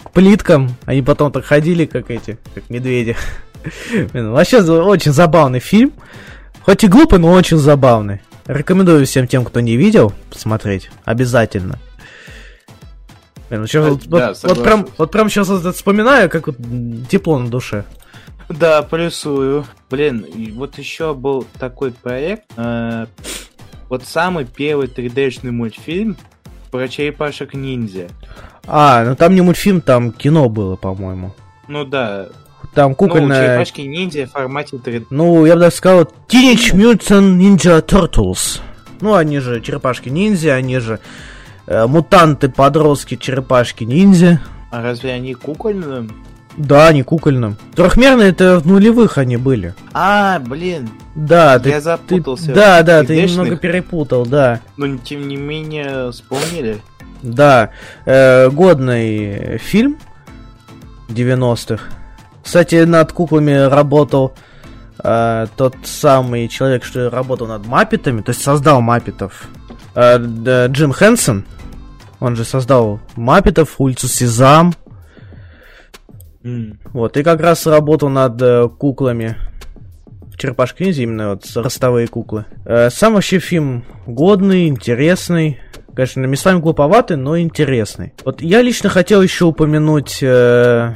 к плиткам. Они потом так ходили, как эти, как медведи. Вообще очень забавный фильм. Хоть и глупый, но очень забавный. Рекомендую всем тем, кто не видел, посмотреть. Обязательно. Блин, ну что, а, вот, да, вот, вот, прям, вот прям сейчас вот вспоминаю, как вот тепло на душе. Да, плюсую. Блин, вот еще был такой проект. Э, вот самый первый 3D-шный мультфильм про черепашек ниндзя. А, ну там не мультфильм, там кино было, по-моему. Ну да. Там кукольная... Ну, черепашки ниндзя в формате 3D. Ну, я бы даже сказал, Teenage Mutant Ninja Turtles. Ну, они же черепашки-ниндзя, они же э, мутанты-подростки черепашки-ниндзя. А разве они кукольные? Да, не кукольным. Трехмерные это в нулевых они были. А, блин. Да, я ты, запутался. Ты, да, да, ты немного перепутал, да. Но тем не менее вспомнили. Да, э, годный фильм 90-х. Кстати, над куклами работал э, тот самый человек, что работал над Маппетами, то есть создал Маппетов. Э, э, Джим Хэнсон. Он же создал Маппетов, улицу Сезам, вот, и как раз работал над э, куклами в Черепашке ниндзя, именно вот ростовые куклы. Э, сам вообще фильм годный, интересный. Конечно, местами глуповатый, но интересный. Вот я лично хотел еще упомянуть э,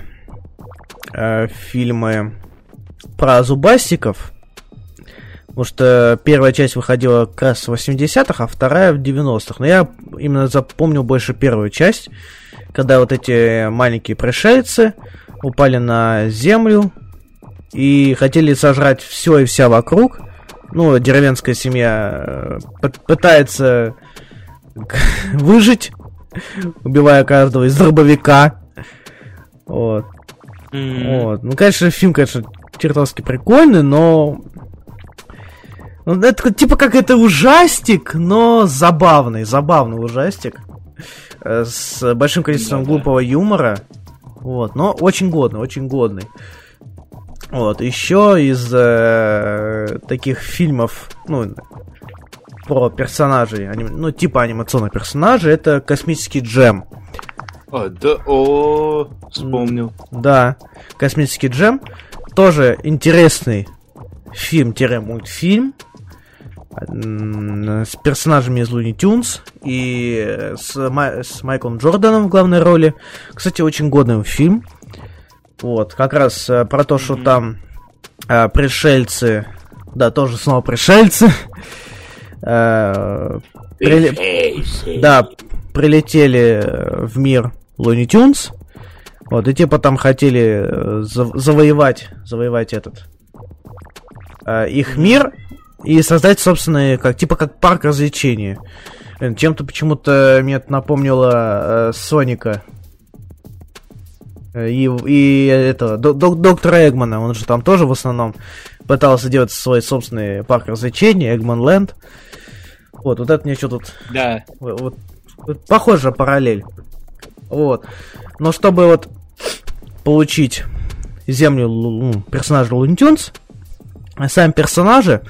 э, фильмы про зубастиков. Потому что первая часть выходила как раз в 80-х, а вторая в 90-х. Но я именно запомнил больше первую часть, когда вот эти маленькие пришельцы упали на землю и хотели сожрать все и вся вокруг. Ну, деревенская семья э, пытается выжить, убивая каждого из дробовика. Вот. Mm-hmm. Вот. Ну, конечно, фильм, конечно, чертовски прикольный, но... Ну, это типа как это ужастик, но забавный, забавный ужастик. Э, с большим количеством глупого юмора. Вот, но очень годный, очень годный. Вот, еще из э, таких фильмов, ну, про персонажей, аним... ну, типа анимационных персонажей, это космический джем. А, да, о, вспомнил. Да, космический джем. Тоже интересный фильм-мультфильм с персонажами из Луни Тюнс и с, Май- с Майклом Джорданом в главной роли. Кстати, очень годный фильм. Вот, как раз э, про то, что там э, пришельцы, да, тоже снова пришельцы, э, прили... да, прилетели в мир Луни Тюнс, вот, и типа там хотели э, завоевать, завоевать этот э, их мир, и создать собственный, как типа как парк развлечений. Чем-то почему-то мне это напомнило э, Соника. И, и это, док, доктора Эгмана, он же там тоже в основном пытался делать свой собственный парк развлечений, Эгман Ленд. Вот, вот это мне что тут... Да. Вот, вот, вот похожая параллель. Вот. Но чтобы вот получить землю ну, персонажа Луни сами персонажи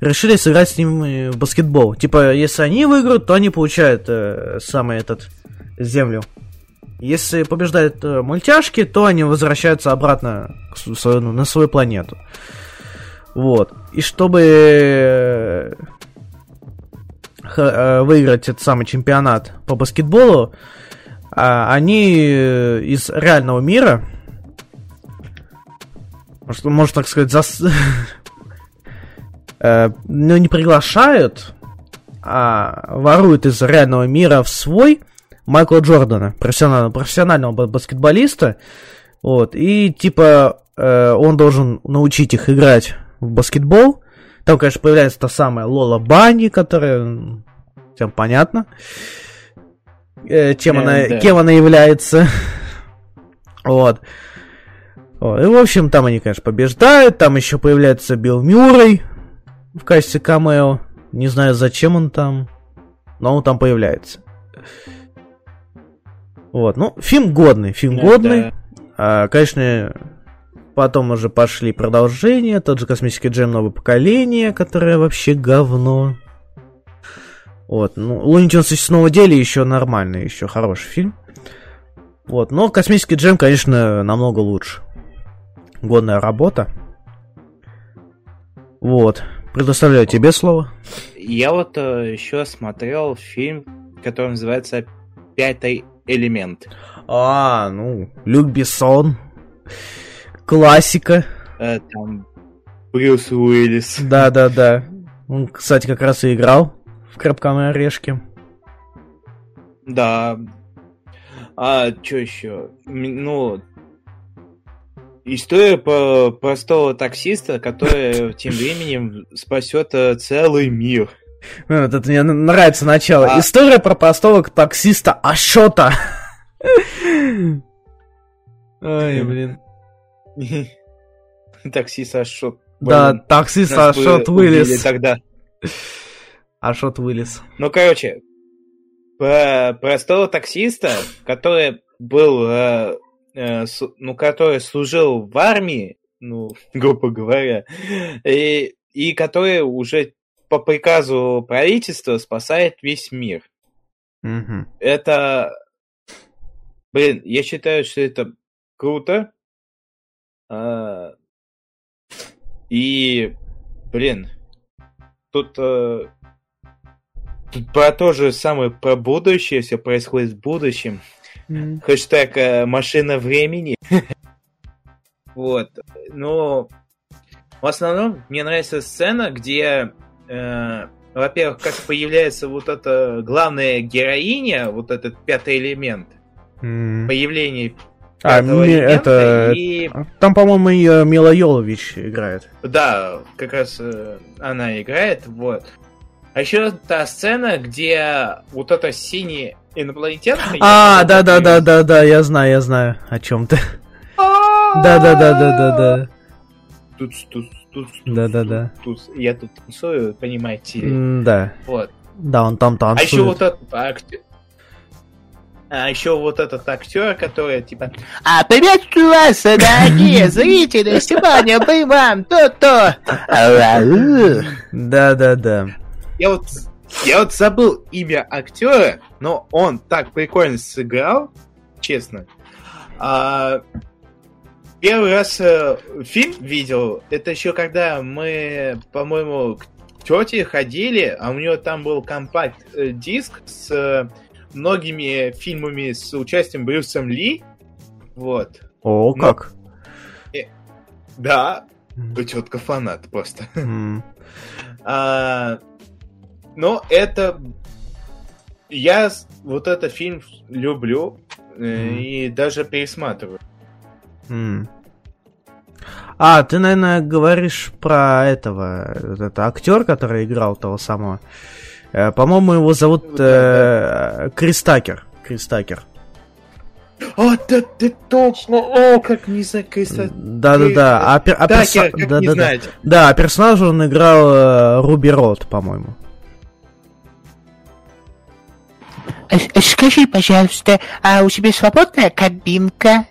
решили сыграть с ним в баскетбол. Типа, если они выиграют, то они получают э, самый этот землю. Если побеждают э, мультяшки, то они возвращаются обратно к свою, ну, на свою планету. Вот. И чтобы э, э, выиграть этот самый чемпионат по баскетболу, э, они из реального мира, может, можно так сказать, зас... э, ну, не приглашают, а воруют из реального мира в свой Майкла Джордана, профессионального, профессионального баскетболиста. Вот, и типа э, он должен научить их играть в баскетбол. Там, конечно, появляется та самая Лола Банни, которая всем понятно, э, чем, yeah, она, кем она является. вот. вот. И, в общем, там они, конечно, побеждают. Там еще появляется Билл Мюррей в качестве камео. Не знаю, зачем он там, но он там появляется. Вот, ну, фильм годный, фильм да, годный. Да. А, конечно, потом уже пошли продолжения, тот же космический джем новое поколение, которое вообще говно. Вот, ну, Луни Тюнс снова деле еще нормальный, еще хороший фильм. Вот, но космический джем, конечно, намного лучше. Годная работа. Вот, предоставляю тебе слово. Я вот э, еще смотрел фильм, который называется «Пятый элемент. А, ну, Люк Бессон. Классика. А, там Брюс Уиллис. Да-да-да. Он, кстати, как раз и играл в Крепком орешке. Да. А, что еще? Ну, История по простого таксиста, который тем временем спасет э, целый мир. Ну, вот это мне нравится начало. А... История про простого таксиста Ашота. Ой, блин. Таксист Ашот. Да, таксист Ашот вылез. тогда. Ашот вылез. Ну, короче, про простого таксиста, который был, э, э, ну, который служил в армии, ну, грубо говоря, и, и который уже по приказу правительства спасает весь мир. Угу. Это, блин, я считаю, что это круто. А, и, блин, тут, а, тут про то же самое, про будущее, все происходит в будущем. Mm. Хэштег машина времени. вот. Но в основном мне нравится сцена, где э, во-первых, как появляется вот эта главная героиня, вот этот пятый элемент, mm. появление а, ми, это... И... Там, по-моему, ее Мила Йолович играет. Да, как раз э, она играет, вот. А еще та сцена, где вот это синий инопланетянка... А, да-да-да-да-да, я знаю, я знаю, о чем ты. Да-да-да-да-да-да. Тут, тут, тут, Да-да-да. Тут, я тут танцую, понимаете? Да. Вот. Да, он там танцует. А еще вот этот актер. А еще вот этот актер, который типа... А приветствую вас, дорогие зрители! Сегодня мы вам то-то! Да-да-да. Я вот, я вот забыл имя актера, но он так прикольно сыграл, честно. А, Первый раз э, фильм видел, это еще когда мы, по-моему, к тете ходили, а у нее там был компакт-диск с э, многими фильмами с участием Брюсом Ли. Вот. О, Но... как? Э, да, mm. тетка фанат просто. Mm. а, но это... Я вот этот фильм люблю mm. и даже пересматриваю. Mm. А, ты, наверное, говоришь про этого, это актер, который играл того самого. Э, по-моему, его зовут э, Крис Такер. Крис Такер. О, да ты точно! О, как не закрыса. Да-да-да. А, пер- а как не да-да-да. знать. Да, а персонаж он играл э, Руби Рот, по-моему. Скажи, пожалуйста, а у тебя свободная кабинка?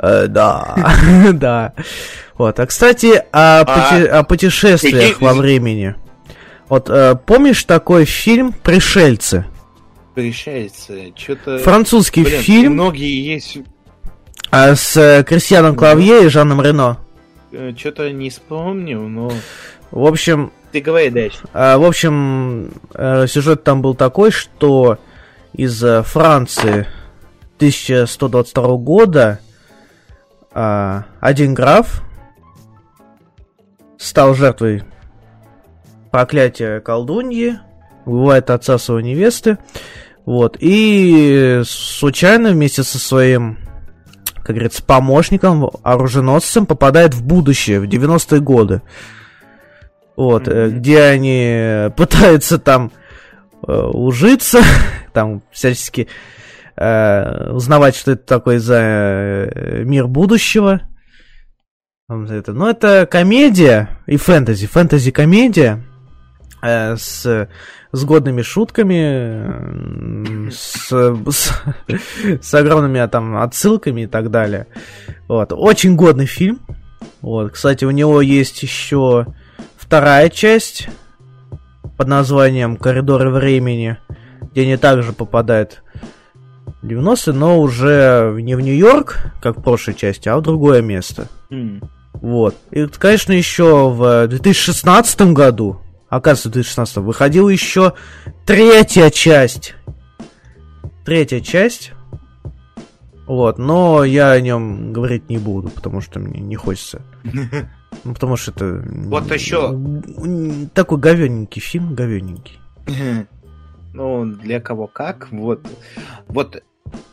Э, да, да. Вот, а кстати, о, пути- о путешествиях во времени. Вот, э, помнишь такой фильм «Пришельцы»? Пришельцы, что-то... Французский Блин, фильм многие есть... а, с э, Кристианом Клавье и Жаном Рено. Что-то не вспомнил, но... В общем, Ты говори дальше. А, в общем, э, сюжет там был такой, что из э, Франции 1122 года а, один граф стал жертвой проклятия колдуньи, убивает отца своей невесты, вот, и случайно вместе со своим, как говорится, помощником, оруженосцем попадает в будущее, в 90-е годы. Вот, э, Мгм. где они пытаются там э, ужиться, там всячески э, узнавать, что это такое за э, мир будущего. Это, ну, это комедия и фэнтези. Фэнтези-комедия э, с, с годными шутками, э, с, с, с огромными а, там отсылками и так далее. Вот. Очень годный фильм. Вот. Кстати, у него есть еще вторая часть под названием «Коридоры времени», где они также попадают в 90-е, но уже не в Нью-Йорк, как в прошлой части, а в другое место. М. Вот. И, конечно, еще в 2016 году, оказывается, в 2016 выходила еще третья часть. Третья часть. Вот, но я о нем говорить не буду, потому что мне не хочется. Ну, потому что это... Вот еще. Такой говененький фильм, говененький. Ну, для кого как. Вот. Вот.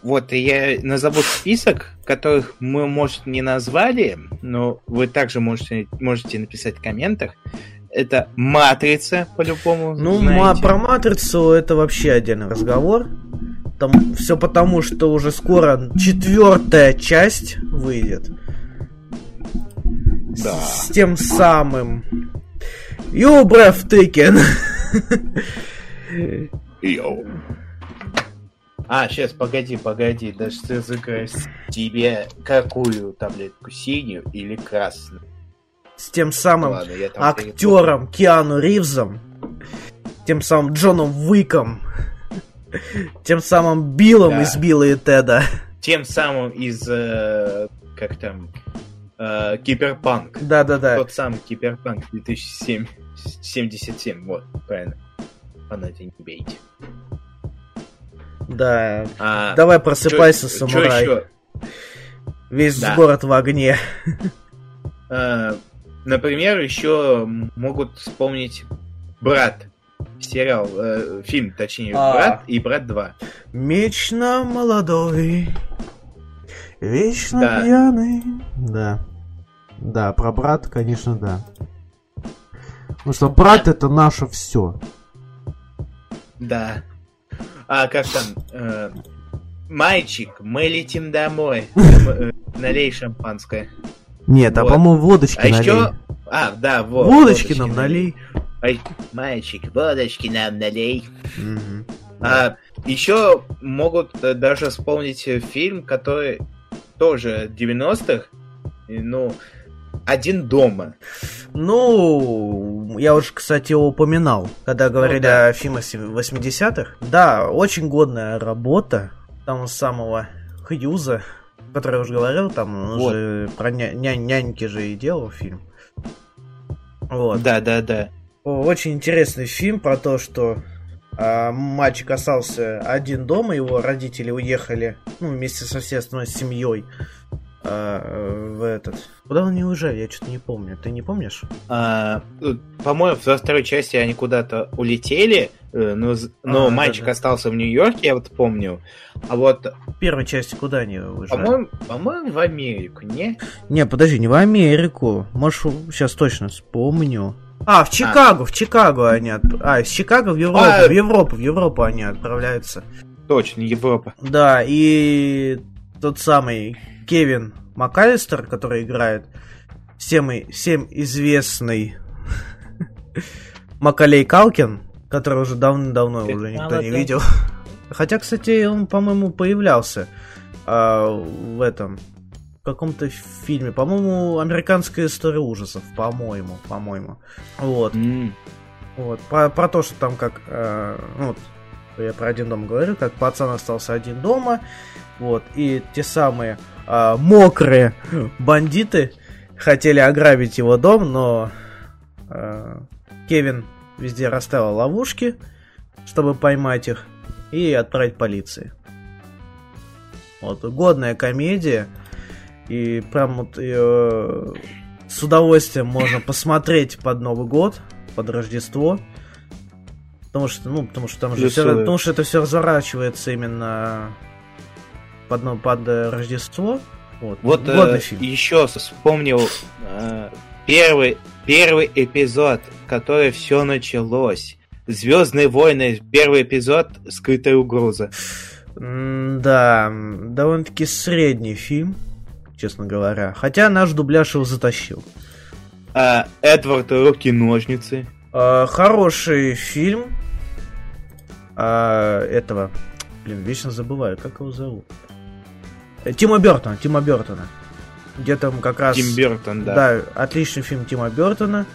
Вот, и я назову список, которых мы, может, не назвали, но вы также можете, можете написать в комментах. Это «Матрица», по-любому, Ну, знаете. про матрицу это вообще отдельный разговор. Там все потому, что уже скоро четвертая часть выйдет. Да. С тем самым. You breathtaking. Йоу. А, сейчас, погоди, погоди, да что за Тебе какую таблетку, синюю или красную? С тем самым Ладно, актером Киану Ривзом. Тем самым Джоном Уиком. Тем самым Биллом Да. из Билла и Теда. Тем самым из, э, как там, э, Киберпанк. Да-да-да. Тот самый Киберпанк 2007, 77, вот, правильно. Фанаты не бейте. Да. А, Давай просыпайся, чё- чё самурай. ещё? Весь Да. город в огне. Э, например, еще могут вспомнить Брат. Сериал, э, фильм, точнее, А. Брат и Брат 2. Вечно молодой, вечно Да. пьяный. Да. Да, про брата, конечно, да. Потому что брат это наше все. Да. А как там? э, Мальчик, мы летим домой. Э, Налей шампанское. Нет, а по-моему водочки А налей. еще... А, да, вот. Водочки нам налей. Мальчик, водочки нам налей. А, еще могут э, даже вспомнить э, фильм, который тоже 90-х. и, Ну, один дома. Ну, я уже, кстати, его упоминал, когда говорили да. о фильмах 80-х. Да, очень годная работа того самого Хьюза, который я уже говорил, там он Вот. же про ня- ня- няньки же и делал фильм. Вот. Да, да, да. Очень интересный фильм про то, что а, мальчик остался один дома, его родители уехали, ну, вместе со всей остальной семьей а, в этот. Куда они уезжали, я что-то не помню. Ты не помнишь? А, э, по-моему, во второй части они куда-то улетели, э, но, з- но А, мальчик да-да. остался в Нью-Йорке, я вот помню. А вот, В первой части куда они уезжали? по-моему, по-моему, в Америку, не? Не, подожди, не в Америку. Может, сейчас точно вспомню. А, в Чикаго, в Чикаго они отп- А, из Чикаго в Европу, А. в Европу, в Европу они отправляются. Точно, Европа. Да, и тот самый Кевин МакАлистер, который играет всем, и- всем известный Макалей Калкин, который уже давно-давно уже никто не видел. Хотя, кстати, он, по-моему, появлялся а, в этом каком-то фильме, по-моему, американская история ужасов, по-моему, по-моему. Вот. М, Вот, про, про то, что там как, э, ну, вот, я про один дом говорю, как пацан остался один дома, вот, и те самые а, мокрые бандиты хотели ограбить его дом, но э, Кевин везде расставил ловушки, чтобы поймать их и отправить полиции. Вот, годная комедия, и прям вот ее с удовольствием можно посмотреть под Новый год, под Рождество. Потому что, ну, потому что там же Плюсую. потому что это все разворачивается именно под, ну, под э, Рождество. Вот, Вот э, фильм. еще вспомнил э, первый, первый эпизод, который все началось. Звездные войны, первый эпизод Скрытая угроза. Да, довольно-таки средний фильм, честно говоря. Хотя наш дубляж его затащил. А, Эдвард руки-ножницы. А, хороший фильм. А, этого. Блин, вечно забываю, как его зовут. Э, Тима Бертона, Тима Бертона. Где там как раз... Тим Бертон, да. Да, отличный фильм Тима Бертона,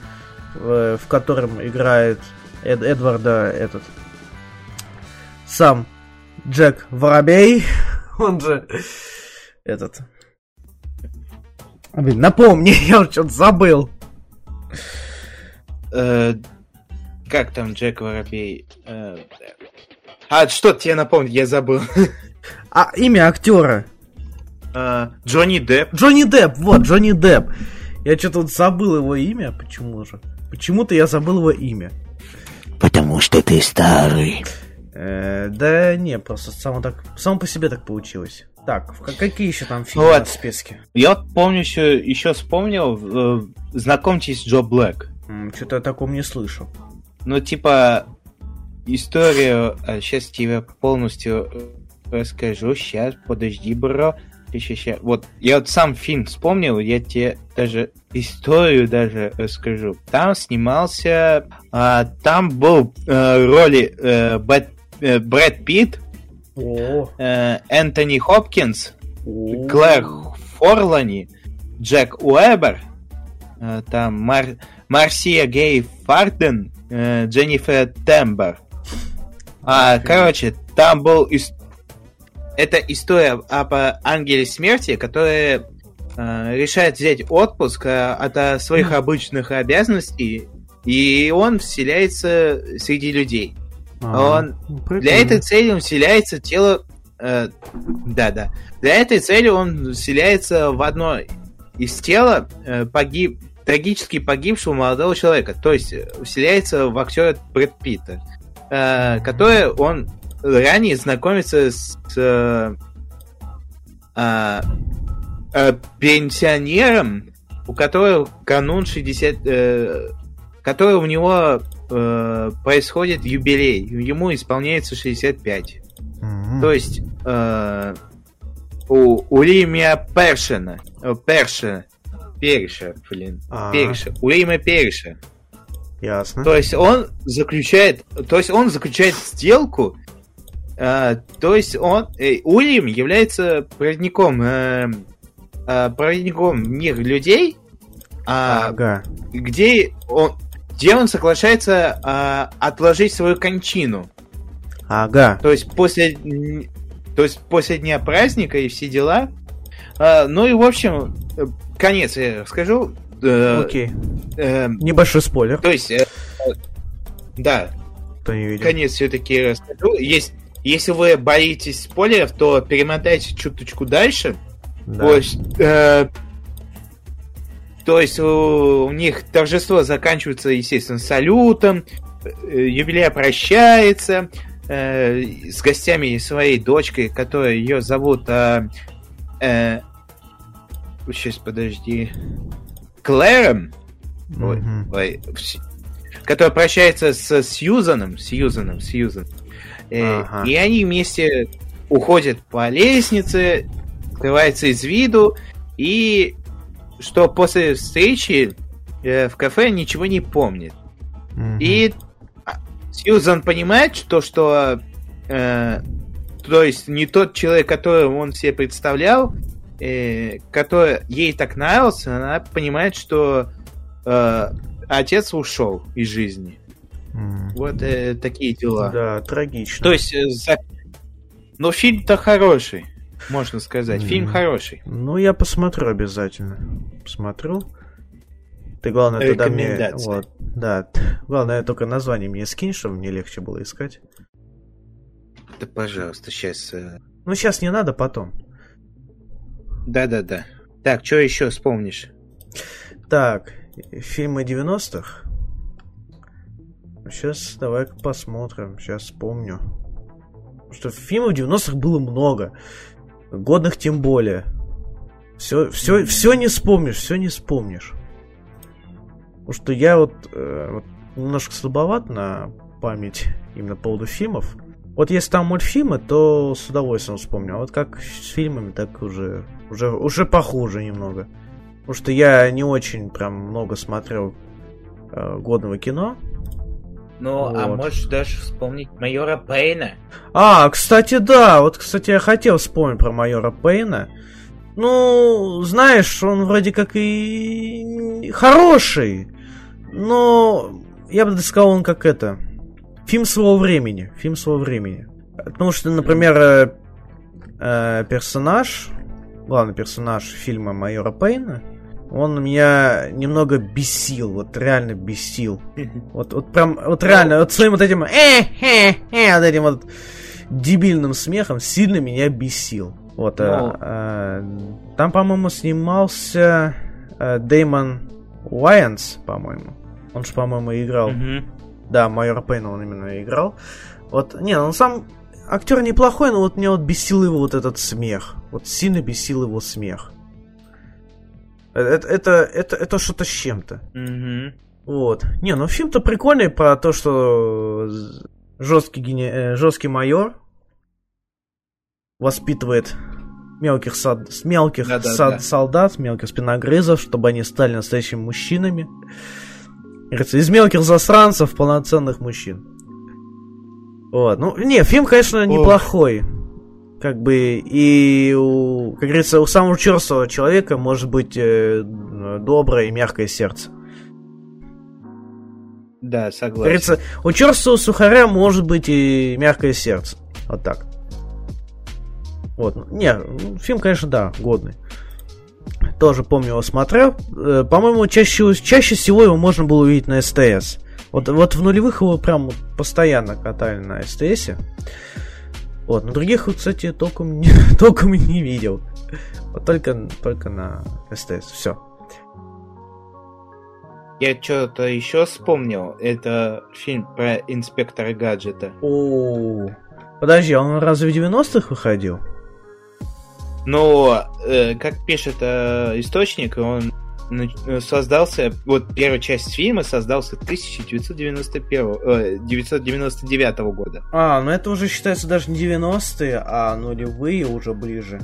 в, в котором играет Эд- Эдварда этот сам Джек Воробей, он же этот. Блин, напомни, я уже что-то забыл. Э, как там Джек Воробей? Э, а, что тебе напомнить, я забыл. А имя актера Э, Джонни Депп. Джонни Депп, вот Джонни Депп. Я что-то вот забыл его имя, почему же? Почему-то я забыл его имя. Потому что ты старый. Э, да не, просто само так, само по себе так получилось. Так, какие еще там фильмы Вот. в списке? Я вот помню еще, еще вспомнил, э, знакомьтесь, Джо Блэк. Что-то я таком не слышу. Ну, типа, историю, сейчас тебе полностью э, расскажу, сейчас, подожди, бро. Ща, ща. Вот, я вот сам фильм вспомнил, я тебе даже историю даже расскажу. Там снимался, а, там был э, роли э, Бэт- э, Брэд Питт, О, э, Энтони Хопкинс. Клэр Форлани, Джек Уэбер, э, там Мар- Марсия Гей Фарден, э, Дженнифер Тембер. А, короче, там был... ис- Это история об ангеле смерти, который э, решает взять отпуск э, от своих обычных обязанностей, и он вселяется среди людей. А, он ну, Для прикольно. этой цели он вселяется тело... э, да-да. Для этой цели он вселяется в одно из тела э, погиб, трагически погибшего молодого человека. То есть э, вселяется в актера Брэд Питта, э, который он ранее знакомится с э, а, э, пенсионером, у которого канун 60... э, который у него э, происходит юбилей. Ему исполняется 65. Мгм. То есть э, у, у Лимия Першина, э, Перша, Перша, блин, А. Перша. Ясно. То есть он заключает, то есть он заключает сделку, э, то есть он, э, Уильям является проводником, э, э, проводником мир людей, а, Ага. где он, где он соглашается э, отложить свою кончину. Ага. То есть после, то есть после дня праздника и все дела. А, ну и в общем, э, конец я расскажу. Э, Окей. э, Небольшой спойлер, то есть, э, э, да, кто не видел. конец все-таки расскажу. Есть, если вы боитесь спойлеров, то перемотайте чуточку дальше. Да. Есть, э, то есть у, у них торжество заканчивается, естественно, салютом, э, юбилей прощается э, с гостями и своей дочкой, которая ее зовут... э, э, сейчас, подожди. Клэром. Ой, Мгм. ой, вс- которая прощается с Сьюзаном, Сьюзаном, Сьюзан. Э, Ага. И они вместе уходят по лестнице, скрываются из виду, и что после встречи э, в кафе ничего не помнит. Мгм. И а, Сьюзан понимает, что, что э, то есть не тот человек, которого он себе представлял, э, который ей так нравился, она понимает, что э, отец ушел из жизни. М. Вот э, такие дела. Да, трагично. То есть, э, за- но фильм-то хороший, можно сказать. Фильм хороший. Ну, я посмотрю обязательно. Посмотрю. Ты, главное, тогда мне... Вот, да. Главное, только название мне скинь, чтобы мне легче было искать. Да, пожалуйста, сейчас. Ну, сейчас не надо, потом. Да-да-да. Так, что еще вспомнишь? Так, фильмы 90-х. Сейчас давай посмотрим. Сейчас вспомню. Потому Что фильмов 90-х было много. Годных тем более. Все, все, все не вспомнишь, все не вспомнишь. Потому что я вот, э, вот немножко слабоват на память именно по поводу фильмов. Вот если там мультфильмы, то с удовольствием вспомню. А вот как с фильмами, так уже, уже, уже похуже немного. Потому что я не очень прям много смотрел э, годного кино. Ну, а Вот. можешь даже вспомнить майора Пейна. А, кстати, да, вот, кстати, я хотел вспомнить про майора Пейна. Ну, знаешь, он вроде как и хороший, но я бы сказал, он как это, фильм своего времени, фильм своего времени. Потому что, например, э, э, персонаж, главный персонаж фильма майора Пейна, он меня немного бесил, вот реально бесил. Вот, вот прям, вот реально, вот своим вот этим, э, э, э, вот этим вот дебильным смехом сильно меня бесил. Вот, э, Ну. э, там, по-моему, снимался э, Дэймон Уайенс, по-моему. Он же, по-моему, играл. Мгм. Да, майора Пейна он именно играл. Вот, не, он сам актер неплохой, но вот меня вот бесил его вот этот смех. Вот сильно бесил его смех. Э, Это, это, это, это что-то с чем-то. Мгм. Вот. Не, ну фильм-то прикольный про то, что жесткий, гене... э, жесткий майор воспитывает мелких, сад... мелких Да-да-да. сад- солдат, мелких спиногрызов, чтобы они стали настоящими мужчинами. Из мелких засранцев полноценных мужчин. Вот. Ну, не, фильм, конечно, неплохой. Как бы и у, как говорится, у самого черствого человека может быть э, доброе и мягкое сердце. Да, Как согласен. говорится, у черствого сухаря может быть и мягкое сердце. Вот так. Вот. Не, фильм, конечно, да, годный. Тоже помню его смотрел. Э, По-моему, чаще, чаще всего его можно было увидеть на СТС. Вот, вот в нулевых его прям постоянно катали на СТСе. Вот, на других, кстати, толком, не- толком не видел. Вот только, только на СТС. Все. Я что-то еще вспомнил. Это фильм про инспектора гаджета. О, подожди, а он разве в 90-х выходил? Но, э, как пишет э, источник, он создался, вот первая часть фильма создался 1991, э, 999 года. А, ну это уже считается даже не 90-е, а нулевые уже ближе.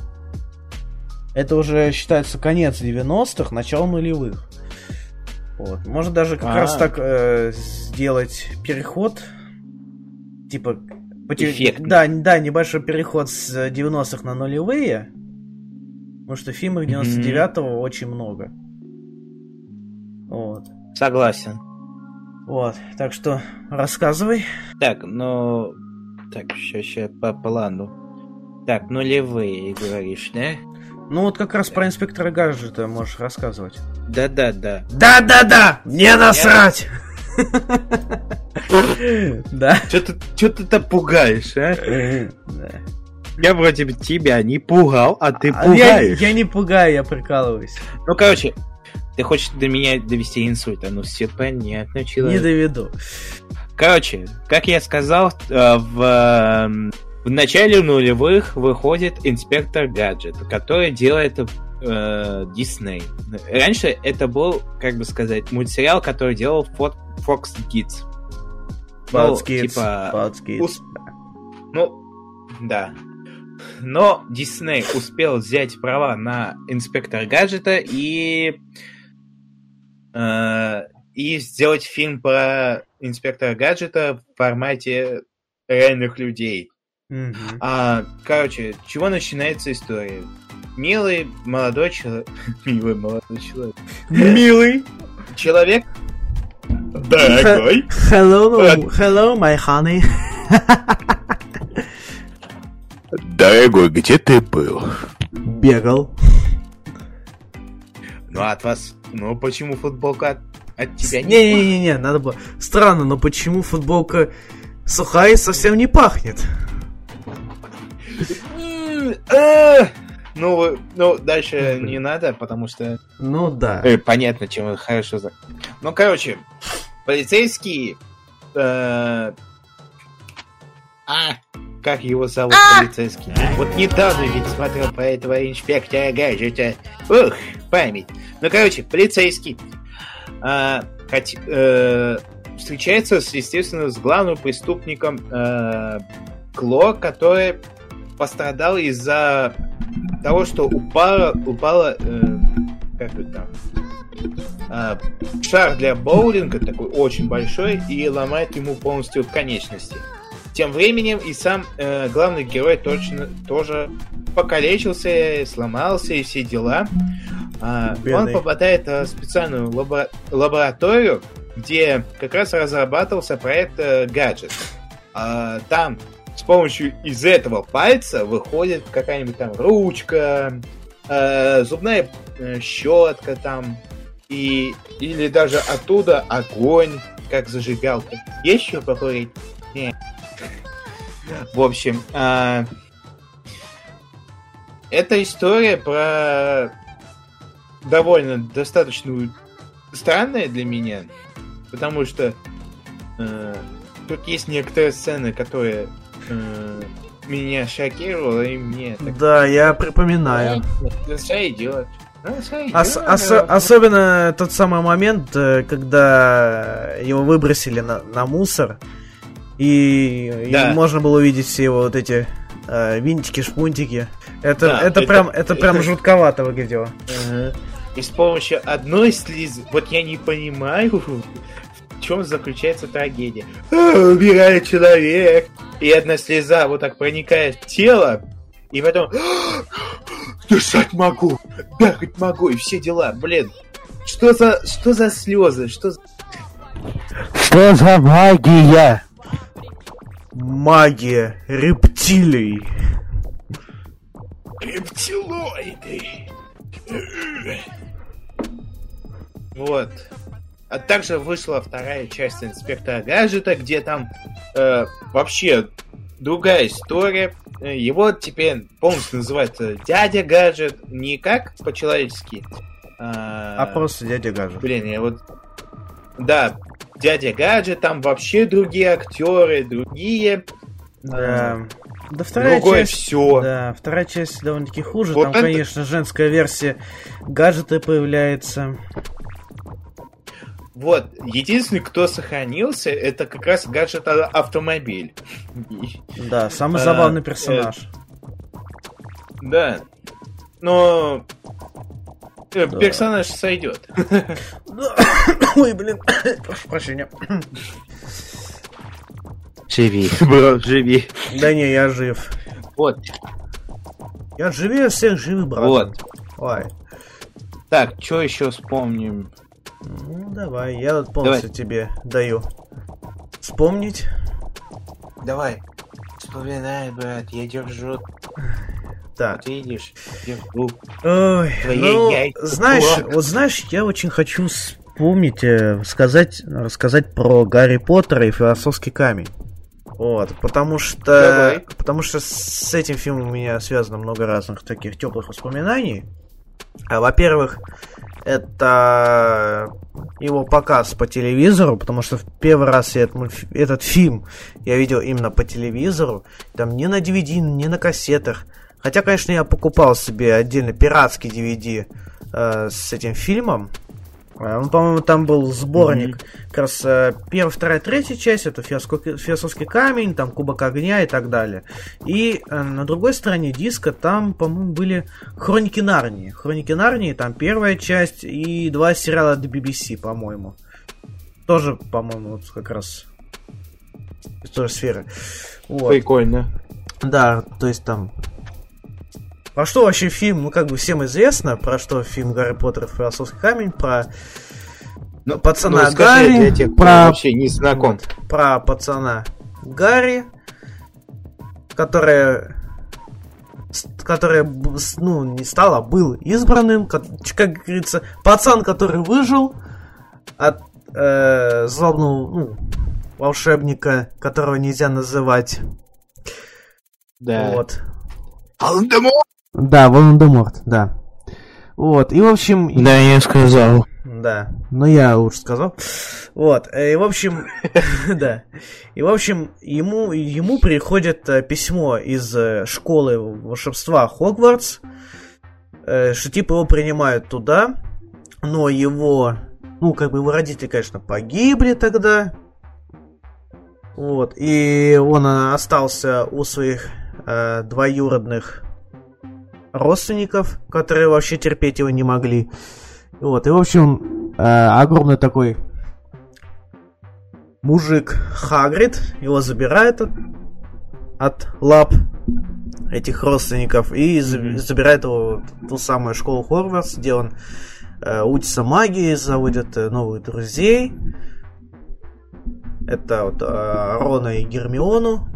Это уже считается конец 90-х, начало нулевых. Вот. Можно даже как А. раз так э, сделать переход. Типа. поте- Эффектный. Да, да, небольшой переход с 90-х на нулевые. Потому что фильмов 99-го очень много. Вот. Согласен. Вот. Так что рассказывай. Так, ну... Так, сейчас, сейчас по плану. Так, нулевые, говоришь, да? Ну вот как раз про инспектора гаджета можешь рассказывать. Да-да-да. Да-да-да! Не насрать! Да. Что ты, так пугаешь, а? Я вроде бы тебя не пугал, а ты А пугаешь. я не пугаю, я прикалываюсь. Ну, короче, ты хочешь до меня довести инсульт, а ну все понятно, Не человек. доведу. Короче, как я сказал, э, в, эм, в начале нулевых выходит инспектор гаджет, который делает э, Дисней. Раньше это был, как бы сказать, мультсериал, который делал Fox Kids. Ну, Fox Kids, типа, Fox Kids. Ну, да. Но Дисней успел взять права на инспектора гаджета и э, и сделать фильм про инспектора гаджета в формате реальных людей. Мгм. А, короче, чего начинается история? Милый молодой человек... Милый молодой человек. Милый. Человек... Дорогой. Hello, hello, my honey. Дорогой, где ты был? Бегал. Ну, от вас... Ну, почему футболка от, от тебя не... Не-не-не, надо было... Странно, но почему футболка сухая и совсем не пахнет? Э, Ну, ну, дальше не надо, потому что... Ну да. Э, понятно, чем вы хорошо за... Ну, короче, полицейский... э, А, как его зовут полицейский? Вот недавно ведь смотрел про этого инспектора гаджета. Ух, память. Ну, короче, полицейский. а, хот- э, встречается, с, естественно, с главным преступником э, Кло, который пострадал из-за того, что упала, упала, э, как это там, а, шар для боулинга такой очень большой и ломает ему полностью конечности. Тем временем и сам э, главный герой точно тоже покалечился, сломался и все дела. А, он попадает э, в специальную лабо- лабораторию, где как раз разрабатывался проект э, гаджет. А, там с помощью из этого пальца выходит какая-нибудь там ручка, э, зубная э, щетка там, и или даже оттуда огонь, как зажигалка. Есть что покурить? Не. В общем, а, эта история про довольно достаточно странная для меня, потому что э, тут есть некоторые сцены, которые э, меня шокировали, и мне так Да, я припоминаю. ну, сойдет. Ну. Ос- ос- особенно тот самый момент, э, когда его выбросили на, на мусор, и, и Да. можно было увидеть все его вот эти э, винтики, шпунтики. Это, Да, это, это- прям, это прям это- жутковато выглядело. Ага. И с помощью одной слезы, вот я не понимаю, в чем заключается трагедия. А, убирает человек, и одна слеза вот так проникает в тело, и потом дышать могу, бегать могу, и все дела, блин. Что за, что за слезы, что за... Что за магия? Магия рептилий. Рептилоиды. Вот. А также вышла вторая часть инспектора гаджета, где там э, вообще другая история. Его теперь полностью называется дядя гаджет, не как по-человечески. а, А просто дядя Гаджет. Блин, я вот... Да, дядя гаджет, там вообще другие актеры, другие. Да. Да, вторая Другое часть... все. Да, вторая часть довольно-таки хуже. Вот Там, это- конечно, женская версия гаджета появляется. Вот, единственный, кто сохранился, это как раз гаджет а- автомобиль. Да, самый А, забавный персонаж. Да. Но э, Да. персонаж сойдет. Ой, блин, прошу прощения. Живи, бро, живи. Да не, я жив. Вот, Я живее всех живых, брат. вот. Ой. Так, что еще вспомним? Ну, давай, я тут полностью тебе даю. Вспомнить? Давай. Вспоминай, брат, я держу. Так. Ты видишь? Держу. Ой, Твои ну, яйца знаешь, вот знаешь, я очень хочу вспомнить, э, сказать, рассказать про Гарри Поттера и философский камень. Вот, потому что, Давай. потому что с этим фильмом у меня связано много разных таких теплых воспоминаний. А, во-первых, это его показ по телевизору, потому что в первый раз я этот, этот фильм я видел именно по телевизору, там не на DVD, не на кассетах. Хотя, конечно, я покупал себе отдельно пиратский DVD э, с этим фильмом. А, Ну, по-моему, там был сборник. Как раз э, первая, вторая, третья часть это философский, философский камень, там Кубок огня и так далее. И э, на другой стороне диска там, по-моему, были Хроники Нарнии. Хроники Нарнии, там первая часть и два сериала от BBC, по-моему. Тоже, по-моему, вот как раз из той же сферы. Вот. Прикольно. Да, то есть там... Про что вообще фильм, ну как бы всем известно, про что фильм Гарри Поттер и Философский камень, про Ну, Пацана ну, скажи Гарри, для тех, про- вообще не знаком. про пацана Гарри, который который, ну, не стал, а был избранным, как, как говорится, пацан, который выжил от э, злобного, ну, волшебника, которого нельзя называть. Да. Вот. Волан-де-Морт! Да, Волан-де-Морт, да. Вот, и в общем... Да, я сказал. Да, но я лучше сказал. Вот, э, и в общем, да. И в общем, ему, ему приходит э, письмо из э, школы волшебства Хогвартс, что типа его принимают туда, но его, ну, как бы его родители, конечно, погибли тогда. Вот, и он остался у своих э, двоюродных родственников, которые вообще терпеть его не могли. Вот, и в общем, э, огромный такой мужик Хагрид его забирает от, от лап этих родственников и за- забирает его в ту самую школу Хорвардс, где он э, учится магии, заводит э, новых друзей. Это вот э, Рона и Гермиону.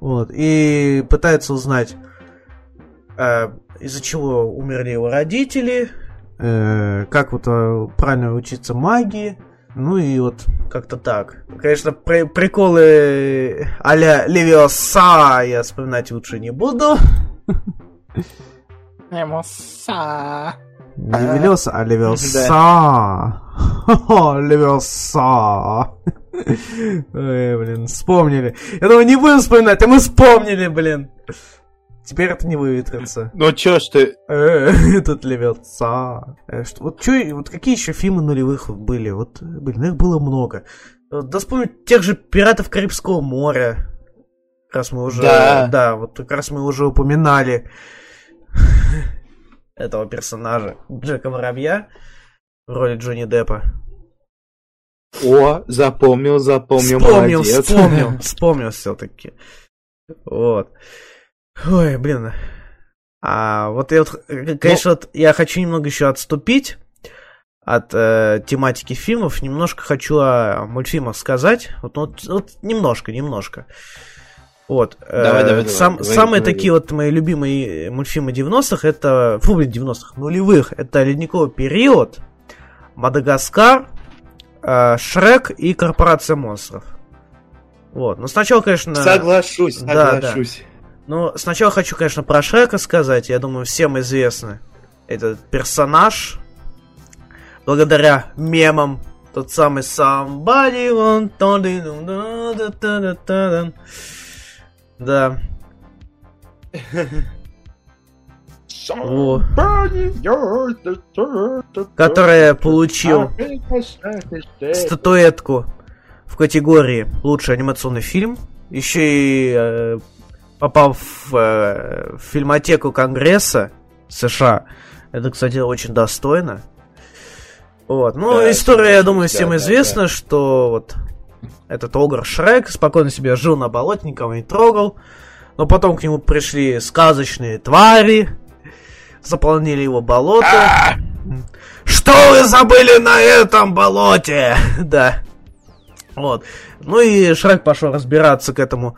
Вот, и пытается узнать, из-за чего умерли его родители, э, как вот э, правильно учиться магии. Ну и вот как-то так. Конечно, при- приколы а-ля Левиоса я вспоминать лучше не буду. Эмоса. Не Левиоса, а Левиоса. Левиоса. Ой, блин, вспомнили. Я думаю, не будем вспоминать, а мы вспомнили, блин. Теперь это не выветрится. Ну чё ж ты... Э, Тут левица. Э, Вот, чё, вот какие еще фильмы нулевых были? Вот, э, блин, их было много. Вот, Да вспомнить тех же «Пиратов Карибского моря». Раз мы уже... Да. Да, вот как раз мы уже упоминали этого персонажа, Джека Воробья, в роли Джонни Деппа. О, запомнил, запомнил, Вспомнил, молодец. вспомнил, вспомнил все-таки. Вот. Ой, блин. А вот я вот, э, конечно, вот я хочу немного еще отступить от э, тематики фильмов, немножко хочу о мультфильмах сказать. Вот, ну, вот, вот немножко, немножко. Вот. э, Давай, давай, давай, сам- говори, самые говори. такие вот мои любимые мультфильмы 90-х, это... Фу, блин, 90-х, нулевых. Это «Ледниковый период», «Мадагаскар», э, «Шрек» и «Корпорация монстров». Вот. Но сначала, конечно... Соглашусь, Да, да. Ну, сначала хочу, конечно, про Шрека сказать. Я думаю, всем известно этот персонаж. Благодаря мемам. Тот самый somebody want Да. О, который получил статуэтку в категории лучший анимационный фильм. Еще и э, попал в, э, в фильмотеку Конгресса США. Это, кстати, очень достойно. Вот. Ну, Да, история, я думаю, да, всем да, известна, что вот этот Огр Шрек спокойно себе жил на болоте, никого не трогал. Но потом к нему пришли сказочные твари, заполнили его болото. Что вы забыли на этом болоте? Да. Вот. Ну и Шрек пошел разбираться к этому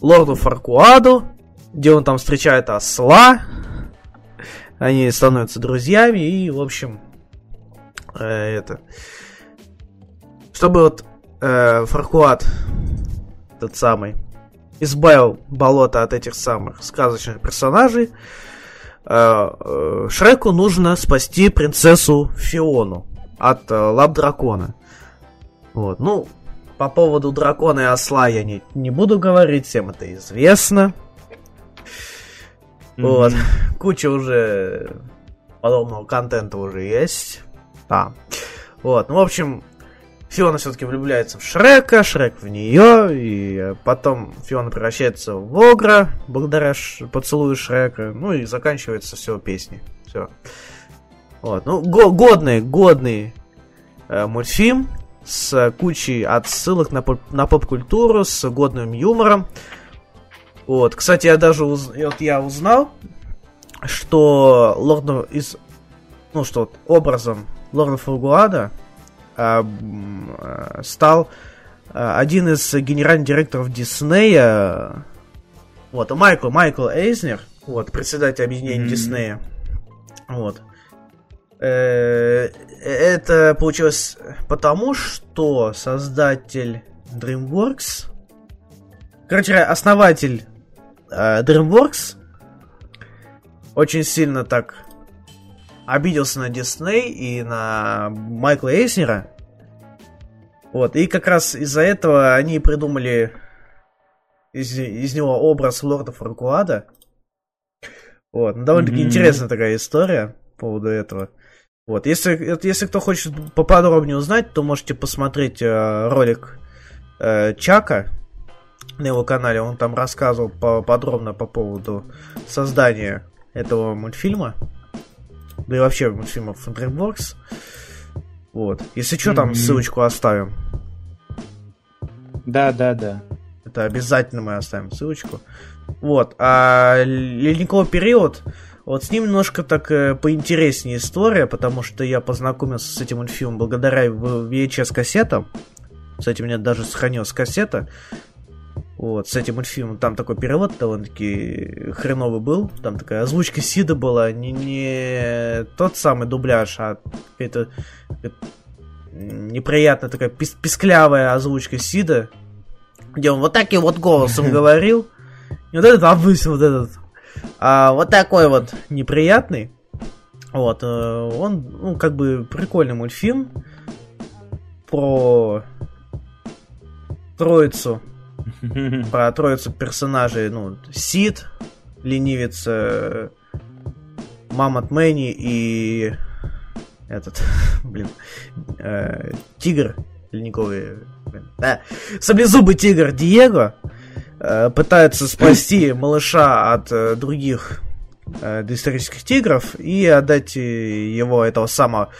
лорду Фаркуаду, где он там встречает осла. Они становятся друзьями и, в общем, э, это... Чтобы вот э, Фаркуад, тот самый, избавил болото от этих самых сказочных персонажей, э, э, Шреку нужно спасти принцессу Фиону от э, лап дракона. Вот, ну, по поводу дракона и осла я не, не буду говорить, всем это известно. Вот, куча уже подобного контента уже есть. Да. Вот, ну, в общем, Фиона все-таки влюбляется в Шрека, Шрек в нее, и потом Фиона превращается в Огра, благодаря ш- поцелую Шрека, ну и заканчивается все песней. Все. Вот, ну, го- годный, годный э, мультфильм с кучей отсылок на, поп- на поп-культуру, с годным юмором. Вот, кстати, я даже уз- вот я узнал, что Лорд из, ну что, вот, образом Лорда Фургуада а, м, а, стал а, один из генеральных директоров Диснея, вот, Майкл, Майкл Эйзнер, вот, председатель объединения Мгм. Диснея, вот. Э, Это получилось потому, что создатель DreamWorks, короче, основатель э, DreamWorks очень сильно так обиделся на Дисней и на Майкла Эйснера. Вот, и как раз из-за этого они придумали из, из него образ лорда Фаркуада. Вот, ну, довольно-таки Мгм. интересная такая история по поводу этого. Вот, если, если кто хочет поподробнее узнать, то можете посмотреть э, ролик э, Чака на его канале. Он там рассказывал по- подробно по поводу создания этого мультфильма. Да и вообще мультфильмов DreamWorks. Вот. Если что, там ссылочку оставим. Да, да, да. Это обязательно мы оставим ссылочку. Вот. А ледниковый период, вот с ним немножко так э, поинтереснее история, потому что я познакомился с этим мультфильмом благодаря в- VHS-кассетам. Кстати, у меня даже сохранилась кассета. Вот, с этим мультфильмом. Там такой перевод довольно-таки хреновый был. Там такая озвучка Сида была. Не, не тот самый дубляж, а какая-то э, неприятная такая пис- писклявая озвучка Сида где он вот таким вот голосом говорил. И вот этот обычно вот этот. А вот такой вот неприятный. Вот, э, он, ну, как бы прикольный мультфильм про троицу, про троицу персонажей, ну, Сид, ленивец, э, Мамонт Мэнни и этот, блин, э, Тигр ледниковый, блин, да, саблезубый тигр Диего э, пытается спасти малыша от э, других э, доисторических тигров и отдать э, его, этого самого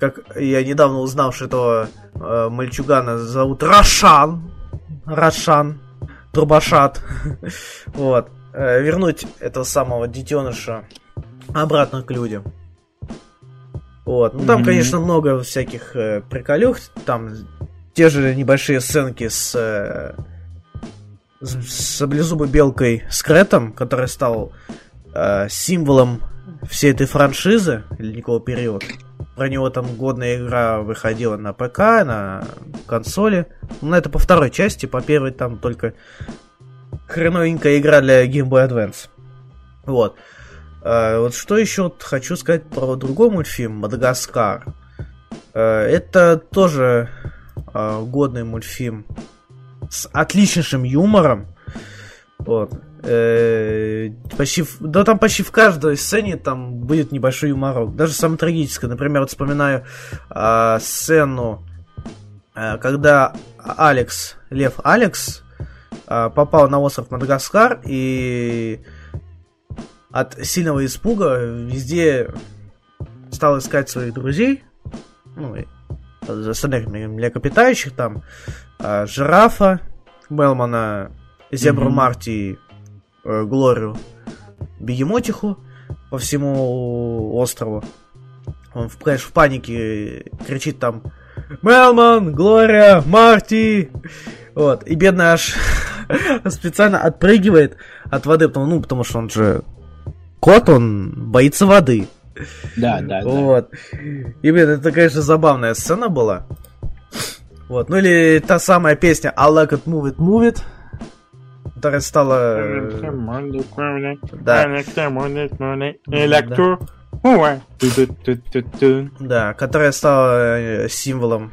как я недавно узнал, что этого э, мальчугана зовут Рошан. Рошан. Турбашат. вот. Э, вернуть этого самого детеныша обратно к людям. Вот. Ну, там, Мгм. конечно, много всяких э, приколюх. Там те же небольшие сценки с, э, с, саблезубой белкой Скретом, который стал э, символом всей этой франшизы ледникового периода. Про него там годная игра выходила на ПК, на консоли. Ну, это по второй части, по первой там только хреновенькая игра для Game Boy Advance. Вот. А, вот что еще хочу сказать про другой мультфильм Мадагаскар. А, это тоже а, годный мультфильм с отличнейшим юмором. Вот. Э, почти, да там почти в каждой сцене там будет небольшой юморок. Даже самое трагическое. Например, вот вспоминаю а, сцену, а, когда Алекс, Лев Алекс, а, попал на остров Мадагаскар и от сильного испуга везде стал искать своих друзей. Ну, и остальных млекопитающих там. А, жирафа, Мелмана, Зебру Мгм. Марти, э, Глорию, Бегемотиху по всему острову. Он, в- конечно, в панике кричит там Мелман, Глория, Марти. Вот. И бедный аж специально отпрыгивает от воды, потому, ну, потому что он же кот, он боится воды. Да, да, да. Вот. И, блин, это, конечно, забавная сцена была. Вот. Ну или та самая песня I like it, move it, move it. Которая стала... э, Да. Электро. Да, которая стала э, символом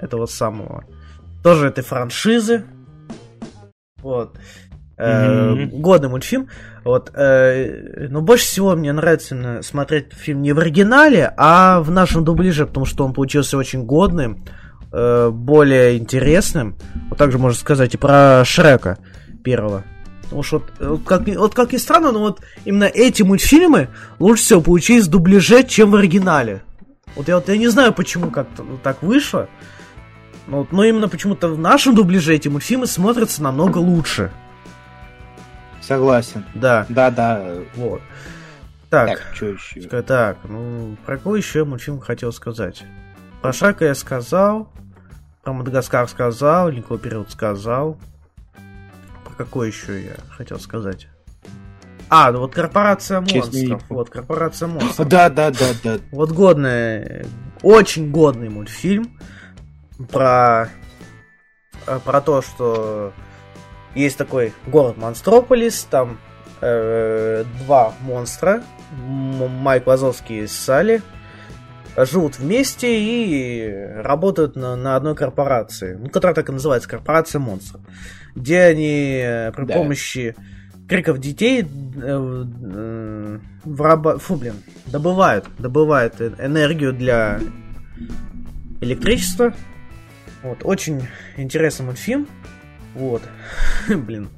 этого самого. Тоже этой франшизы. Вот. Э. Годный мультфильм. Вот, но больше всего мне нравится смотреть фильм не в оригинале, а в нашем дубляже, потому что он получился очень годным, э, более интересным. Вот также можно сказать и про Шрека первого. Потому что вот, вот как, вот как ни странно, но вот именно эти мультфильмы лучше всего получились в дубляже, чем в оригинале. Вот я вот я не знаю, почему как-то ну, так вышло. Но, вот- но именно почему-то в нашем дубляже эти мультфильмы смотрятся намного лучше. Согласен. Да, Да-да. вот. Так, Так, что еще? так, ну, про какой еще мультфильм хотел сказать? Про Шрека я сказал, про Мадагаскар сказал, Ледниковый период сказал. Про какой еще я хотел сказать? А, ну вот Корпорация монстров. Вот, Корпорация монстров. Да-да-да-да. Вот годный, очень годный мультфильм про, э, про то, что есть такой город Монстрополис, там э, два монстра, Майк Вазовский и Салли, живут вместе и работают на, на одной корпорации, ну, которая так и называется, корпорация монстров, где они э, при Да. помощи криков детей э, э, враба- фу, блин, добывают, добывают э- энергию для электричества. Вот, очень интересный мультфильм. Вот. Блин.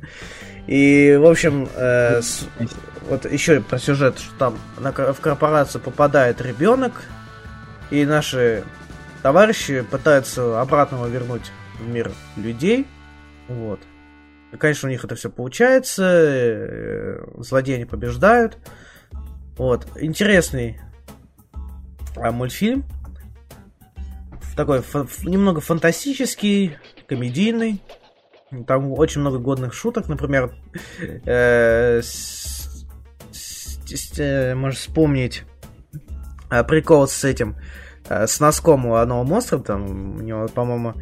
И, в общем, э, с- вот еще про сюжет, что там на в корпорацию попадает ребенок, и наши товарищи пытаются обратно вернуть в мир людей. Вот. И, конечно, у них это все получается. э, Злодеи они побеждают. Вот. Интересный а, мультфильм. Такой фа- немного фантастический, комедийный. Там очень много годных шуток, например, э, э, можешь вспомнить э, прикол с этим, с носком у одного монстра, там, у него, по-моему,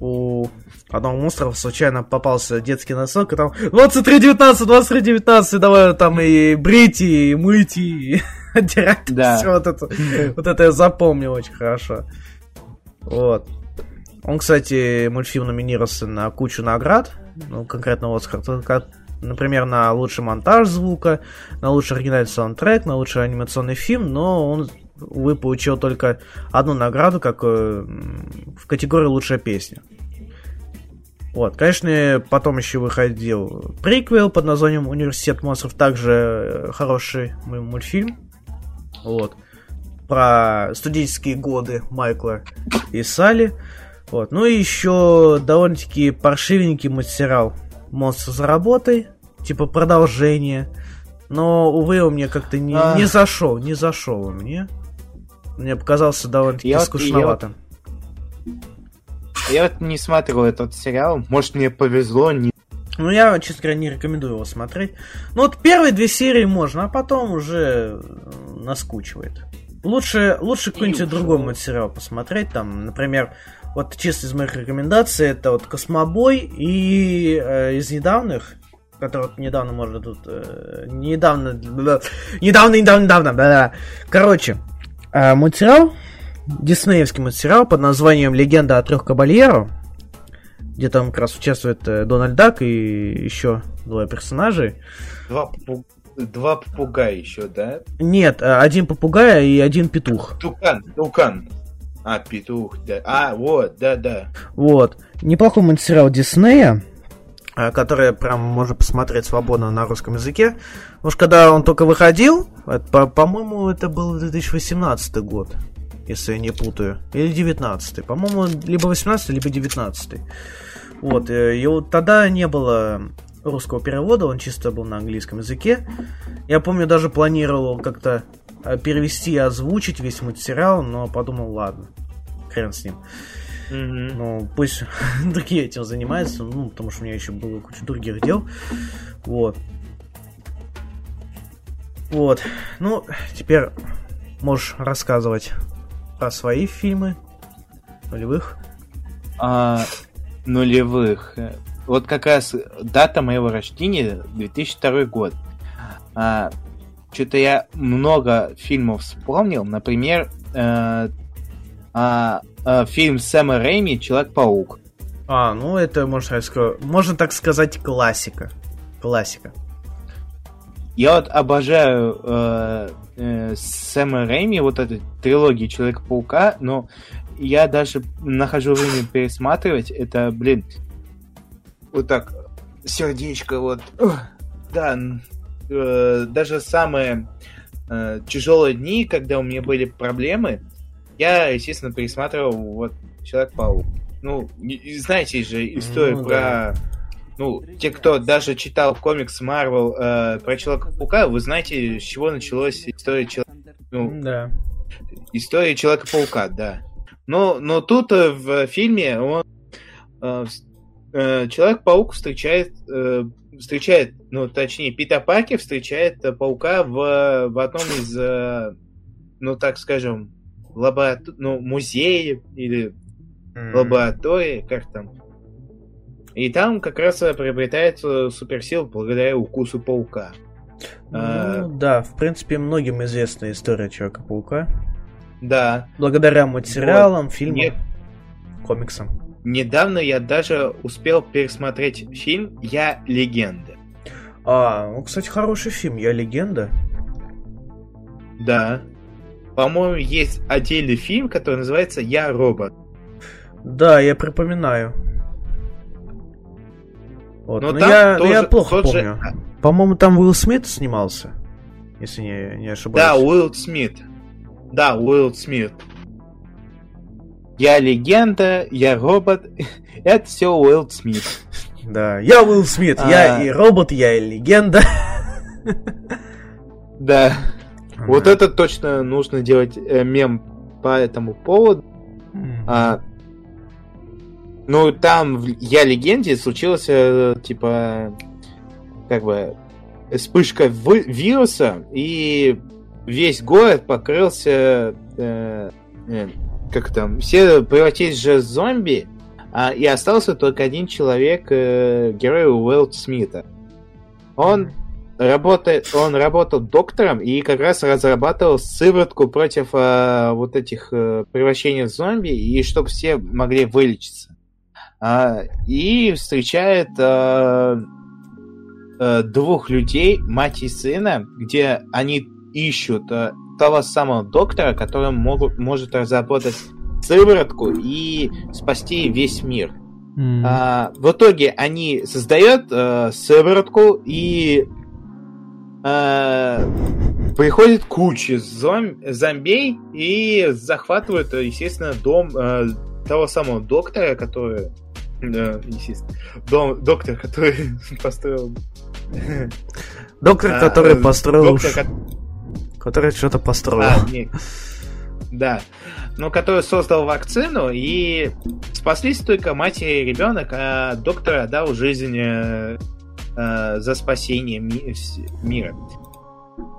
у одного монстра случайно попался детский носок, и там 23-19, 23-19, давай там и брить, и мыть, и отдирать. Да. Всё вот это, вот это я запомнил очень хорошо. Вот. Он, кстати, мультфильм номинировался на кучу наград, ну, конкретно Оскар, например, на лучший монтаж звука, на лучший оригинальный саундтрек, на лучший анимационный фильм, но он, увы, получил только одну награду, как э, в категории лучшая песня. Вот, конечно, потом еще выходил приквел под названием Университет монстров, также э, хороший мультфильм. Вот. Про студенческие годы Майкла и Салли. Вот. Ну и еще довольно-таки паршивенький мультсериал Монстр за работой. Типа продолжение. Но, увы, он мне как-то не, не зашел. Не зашел он мне. Мне показался довольно-таки Я вот- скучноватым. Я вот не смотрел этот сериал. Может, мне повезло, не... Ну, я, честно говоря, не рекомендую его смотреть. Ну, вот первые две серии можно, а потом уже э, наскучивает. Лучше, лучше какой-нибудь другой мультсериал посмотреть. Там, например, вот чисто из моих рекомендаций, это вот Космобой и э, из недавних, который вот недавно, может, тут... э, недавно... Недавно, недавно, недавно, да Короче, э, мультсериал, диснеевский мультсериал под названием «Легенда о трех кабальеро», где там как раз участвует э, Дональд Дак и еще двое персонажей. Два, Два попугая еще, да? Нет, э, один попугай и один петух. Тукан, тукан. А, петух, да. А, вот, да-да. Вот. Неплохой мультсериал Диснея, э, который прям можно посмотреть свободно на русском языке. Что когда он только выходил, по-моему, это был 2018 год, если я не путаю. Или 19 По-моему, либо 18 либо 19 Вот, э, и вот тогда не было русского перевода, он чисто был на английском языке. Я помню, даже планировал как-то э, перевести и озвучить весь мультсериал, но подумал, ладно, хрен с ним. Ну, пусть другие этим занимаются, ну, потому что у меня еще было куча других дел. Вот. Вот. Ну, теперь можешь рассказывать про свои фильмы нулевых. А, нулевых. Вот как раз дата моего рождения 2002 год. А, Что-то я много фильмов вспомнил. Например, э, а, а, фильм Сэма Рэйми «Человек-паук». А, ну это, можно, сказать, можно так сказать, классика. Классика. Я вот обожаю э, э, Сэма Рэйми, вот эту трилогию Человека-паука, но я даже нахожу время пересматривать. Это, блин, вот так, сердечко вот. Да, э, даже самые э, тяжелые дни, когда у меня были проблемы, я, естественно, пересматривал вот Человек-паук. Ну, знаете же историю ну, про да ну, те, кто даже читал комикс Марвел э, про Человека-паука, вы знаете, с чего началась история Человека... Ну, да. История Человека-паука, да. Но, но тут э, в фильме он... Э, э, Человек-паук встречает... Э, встречает, ну, точнее, Питер Паркер встречает э, паука в, в одном из, э, ну, так скажем, лаборатор... ну, музея или mm-hmm. лаборатории, как там, и там как раз приобретает суперсил благодаря укусу паука. Ну, а... да, в принципе, многим известна история Человека-паука. Да. Благодаря материалам, вот. фильмам, Нет. комиксам. Недавно я даже успел пересмотреть фильм «Я легенда». А, ну, кстати, хороший фильм «Я легенда». Да. По-моему, есть отдельный фильм, который называется «Я робот». Да, я припоминаю. Вот. Но, но я, тоже, я плохо помню. Же... По-моему, там Уилл Смит снимался, если не, не ошибаюсь. Да, Уилл Смит. Да, Уилл Смит. Я легенда, я робот. Это все Уилл Смит. Да, я Уилл Смит, а... я и робот, я и легенда. Да. Вот это точно нужно делать э, мем по этому поводу. А, ну, там в Я Легенде случилось, э, типа, как бы, вспышка вируса, и весь город покрылся, э, э, как там, все превратились же в зомби, а, и остался только один человек, э, герой Уэлл Смита. Он работает, он работал доктором и как раз разрабатывал сыворотку против э, вот этих э, превращений в зомби, и чтобы все могли вылечиться а, и встречает а, а, двух людей, мать и сына, где они ищут а, того самого доктора, который могут, может разработать сыворотку и спасти весь мир. Mm. А, в итоге они создают а, сыворотку и приходит куча зом... зомбей и захватывают, естественно, дом а, того самого доктора, который да, естественно. Дом, доктор, который построил... Доктор, а, который э, построил... Доктор, который что-то построил. А, нет. Да. Ну, который создал вакцину, и спаслись только мать и ребенок, а доктор отдал жизнь э, э, за спасение ми- мира.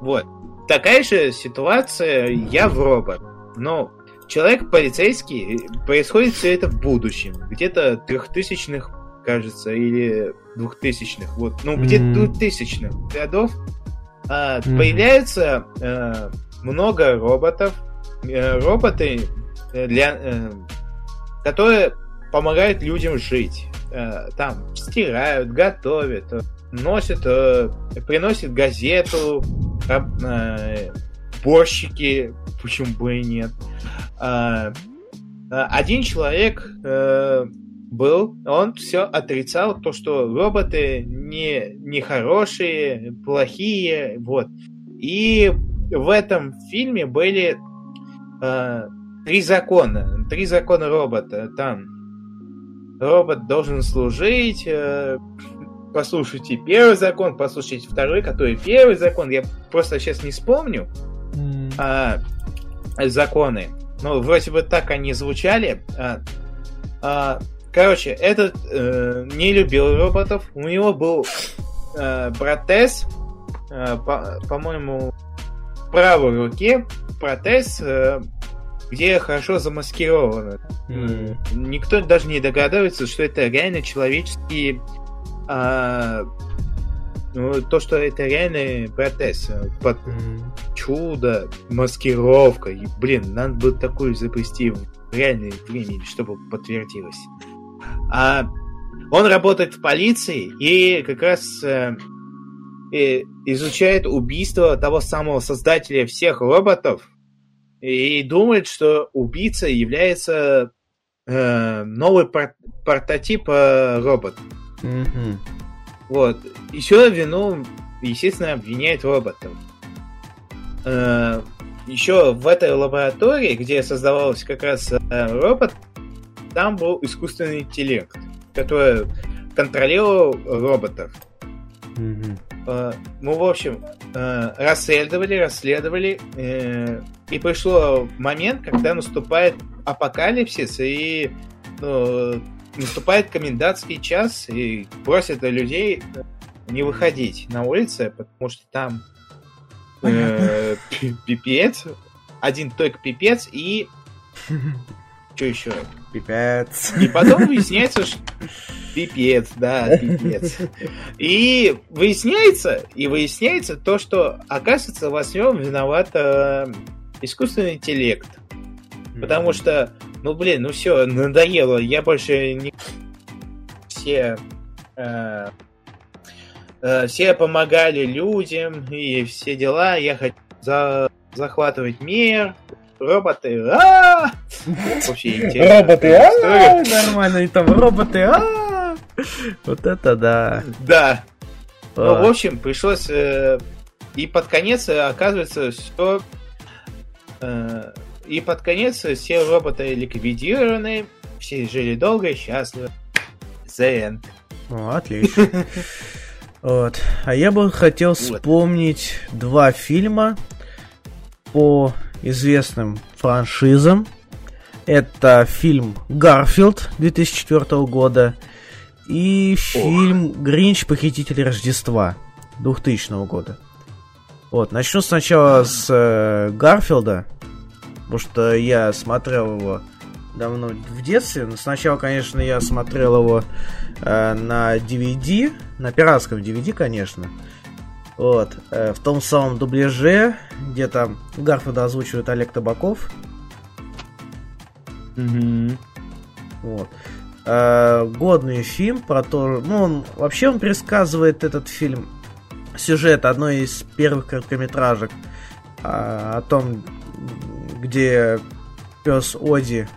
Вот. Такая же ситуация я в робот. Но человек полицейский, происходит все это в будущем. Где-то трехтысячных, кажется, или двухтысячных. Вот, ну, где-то двухтысячных годов а, mm-hmm. появляется а, много роботов. Роботы, э, для, а, которые помогают людям жить. А, там стирают, готовят, носят, а, приносят газету, борщики, почему бы и нет. Один человек э, был, он все отрицал, то, что роботы не, не хорошие, плохие, вот. И в этом фильме были э, три закона, три закона робота. Там робот должен служить, э, послушайте первый закон, послушайте второй, который первый закон, я просто сейчас не вспомню mm. а, законы. Ну, вроде бы так они звучали. А, а, короче, этот э, не любил роботов. У него был э, протез, э, по, по-моему, в правой руке протез, э, где хорошо замаскировано. Mm. Никто даже не догадывается, что это реально человеческий э, ну, то, что это реальный протез. Э, под mm. чудо, маскировка. И, блин, надо было такую запустить в реальное время, чтобы подтвердилось. А он работает в полиции и как раз э, и изучает убийство того самого создателя всех роботов и думает, что убийца является э, новый пор- прототип э, робота. Мгм. Вот. Еще вину, естественно, обвиняет роботов. Э, еще в этой лаборатории, где создавался как раз э, робот, там был искусственный интеллект, который контролировал роботов. Э, Ну, в общем, э, расследовали, расследовали, э, и пришло момент, когда наступает апокалипсис, и ну, наступает комендантский час, и просят людей не выходить на улицы, потому что там пи- пипец, один только пипец, и что еще? Пипец. И потом выясняется, что... Пипец, да, пипец. И выясняется, и выясняется то, что, оказывается, во всем виноват э, искусственный интеллект. Потому что, ну, блин, ну все, надоело. Я больше не... Все... э, э, все помогали людям и все дела. Я хочу за- захватывать мир. Роботы. а Вообще интересно. Роботы, а, нормально, и там роботы, а, вот это да. Да. Ну, в общем, пришлось... э, и под конец э, оказывается, что... э, и под конец все роботы ликвидированы, все жили долго и счастливо. The end. Ну, отлично. Вот. А я бы хотел вспомнить два фильма по известным франшизам. Это фильм «Гарфилд» 2004 года и фильм «Гринч. Похититель Рождества» 2000 года. Вот, начну сначала с э, Гарфилда, потому что я смотрел его давно в детстве. Но Сначала, конечно, я смотрел его э, на DVD, на пиратском DVD, конечно. Вот, э, в том самом дубляже, где там Гарфилда озвучивает Олег Табаков. Вот. Э, годный фильм про то, ну, он вообще он пересказывает этот фильм сюжет одной из первых короткометражек а, о том, где пес Оди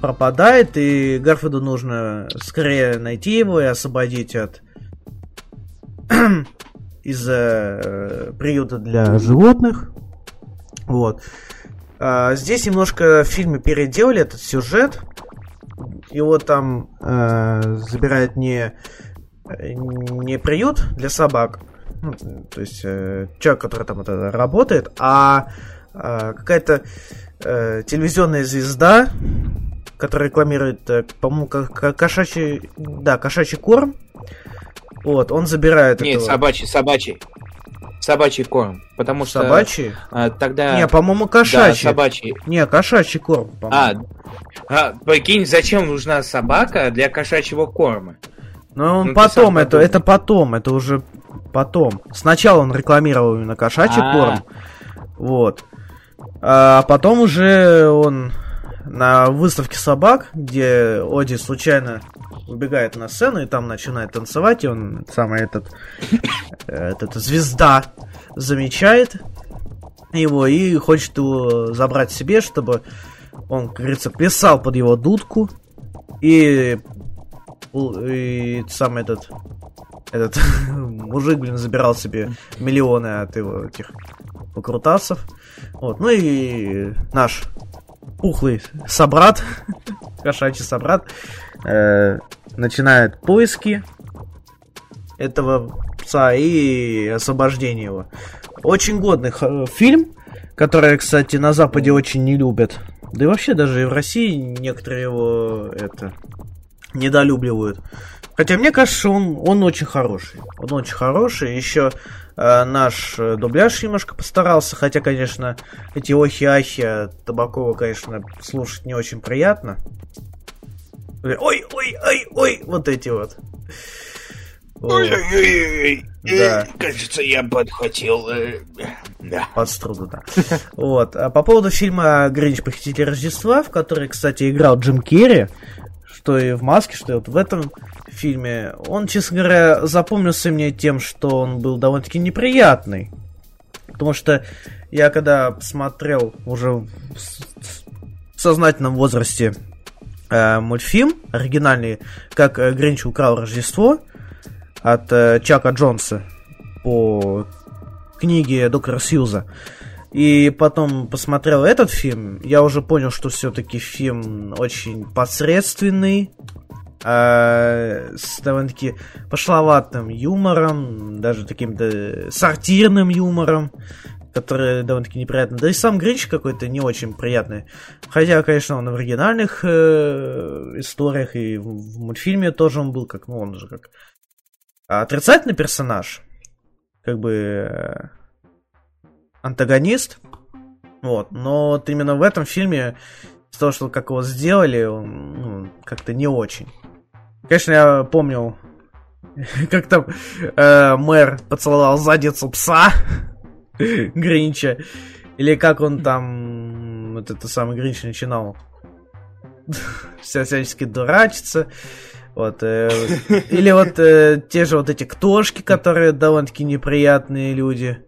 пропадает, и Гарфилду нужно скорее найти его и освободить от из э, приюта для животных. Вот. А, здесь немножко в фильме переделали этот сюжет. Его там э, забирает не, не приют для собак, ну, то есть э, человек, который там это работает, а э, какая-то э, телевизионная звезда, которая рекламирует, э, по-моему, кошачий, да, кошачий корм. Вот, он забирает Нет, этого- собачий, собачий. Собачий корм. Потому что собачий. а, тогда... Не, по-моему, да, кошачий. собачий. Не, кошачий корм. А, по-моему. а, прикинь, зачем нужна собака для кошачьего корма? Но он ну, потом, это, подумай. это потом, это уже потом. Сначала он рекламировал именно кошачий А. корм. Вот. А потом уже он на выставке собак, где Оди случайно убегает на сцену и там начинает танцевать, и он самый этот, э, этот звезда замечает его и хочет его забрать себе, чтобы он, как говорится, плясал под его дудку и, и сам этот этот мужик, блин, забирал себе миллионы от его этих покрутасов. Вот, ну и наш пухлый собрат, кошачий собрат, э, начинает поиски этого пса и освобождение его. Очень годный фильм, который, кстати, на Западе очень не любят. Да и вообще даже и в России некоторые его это недолюбливают. Хотя мне кажется, он, он очень хороший. Он очень хороший. Еще э, наш э, дубляж немножко постарался. Хотя, конечно, эти охи-ахи Табакова, конечно, слушать не очень приятно. Ой, ой, ой, ой, вот эти вот. Ой-ой-ой, Да. кажется, я подхватил. э, Да. Под струну, да. Вот. А по поводу фильма «Гринч. Похититель Рождества», в который, кстати, играл Джим Керри, что и в маске, что и вот в этом фильме. Он, честно говоря, запомнился мне тем, что он был довольно-таки неприятный. Потому что я когда смотрел уже в сознательном возрасте э, мультфильм оригинальный, как э, Гринч украл Рождество от э, Чака Джонса по книге доктора Сьюза. И потом посмотрел этот фильм, я уже понял, что все-таки фильм очень посредственный, э, с довольно-таки пошловатым юмором, даже таким-то сортирным юмором, который довольно-таки неприятный. Да и сам Гринч какой-то не очень приятный. Хотя, конечно, он в оригинальных э, историях и в, в мультфильме тоже он был как, ну, он же как отрицательный персонаж. Как бы э, антагонист. Вот. Но вот именно в этом фильме, из того, что как его сделали, он ну, как-то не очень. Конечно, я помню, как там э, мэр поцеловал задницу пса Гринча. Или как он там, вот это самый Гринч начинал вся всячески дурачиться. Вот, э, или вот э, те же вот эти ктошки, которые довольно-таки неприятные люди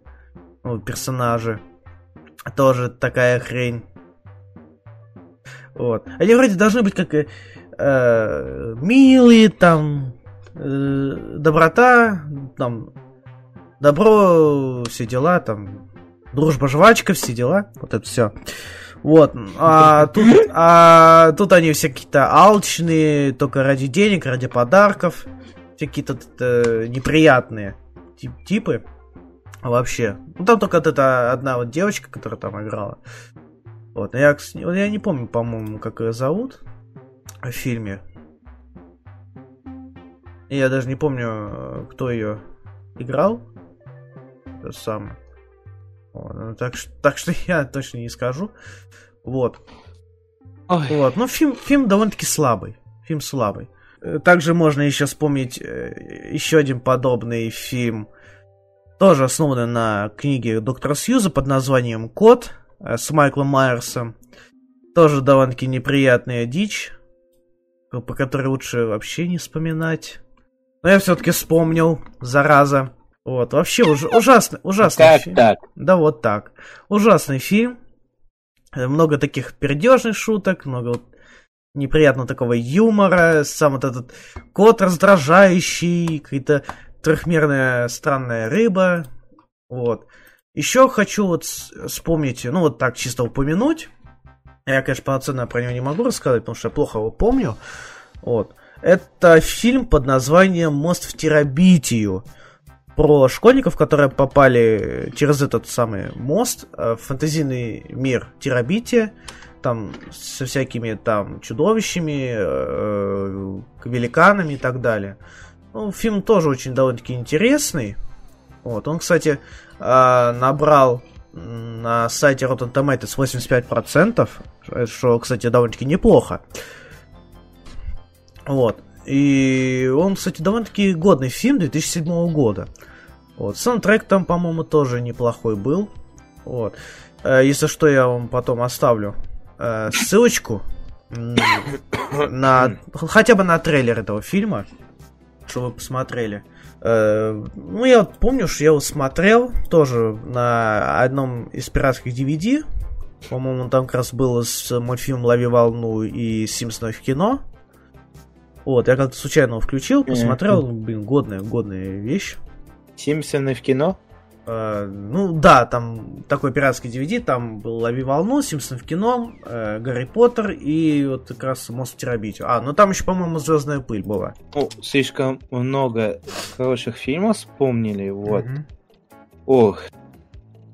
ну, персонажи. Тоже такая хрень. Вот. Они вроде должны быть как э, э, милые, там, э, доброта, там, добро, все дела, там, дружба, жвачка, все дела, вот это все. Вот, а тут, а тут они все какие-то алчные, только ради денег, ради подарков, все какие-то э, неприятные тип типы. Вообще. Ну там только вот эта одна вот девочка, которая там играла. Вот. Я, я не помню, по-моему, как ее зовут в фильме. Я даже не помню, кто ее играл. То самое. Вот. Ну, так, так что я точно не скажу. Вот. Ой. Вот. Но фильм, фильм довольно-таки слабый. Фильм слабый. Также можно еще вспомнить э, еще один подобный фильм тоже основаны на книге доктора Сьюза под названием «Кот» э, с Майклом Майерсом. Тоже довольно-таки неприятная дичь, по которой лучше вообще не вспоминать. Но я все-таки вспомнил, зараза. Вот, вообще уж, ужасный, ужасный как фильм. так? Да, вот так. Ужасный фильм. Много таких пердежных шуток, много вот неприятного такого юмора, сам вот этот кот раздражающий, какие-то трехмерная странная рыба. Вот. Еще хочу вот вспомнить, ну вот так чисто упомянуть. Я, конечно, полноценно про него не могу рассказать, потому что я плохо его помню. Вот. Это фильм под названием «Мост в Терабитию». Про школьников, которые попали через этот самый мост э, в фэнтезийный мир Терабития. Там со всякими там чудовищами, э, великанами и так далее. Ну, фильм тоже очень довольно-таки интересный. Вот, он, кстати, а, набрал на сайте Rotten Tomatoes 85%, что, кстати, довольно-таки неплохо. Вот. И он, кстати, довольно-таки годный фильм 2007 года. Вот. Саундтрек там, по-моему, тоже неплохой был. Вот. Э, если что, я вам потом оставлю э, ссылочку на хотя бы на трейлер этого фильма что вы посмотрели. Э, ну, я вот помню, что я его смотрел тоже на одном из пиратских DVD. По-моему, там как раз было с мультфильмом «Лови волну» и «Симпсоны в кино». Вот, я как-то случайно его включил, посмотрел, блин, годная, годная вещь. «Симпсоны в кино»? Э, ну да, там такой пиратский DVD, там был «Лови волну», «Симпсон в кино», э, «Гарри Поттер» и вот как раз «Мост в Терабитию». А, ну там еще, по-моему, «Звездная пыль» была. Ну, слишком много хороших фильмов вспомнили, вот. Угу. Ох.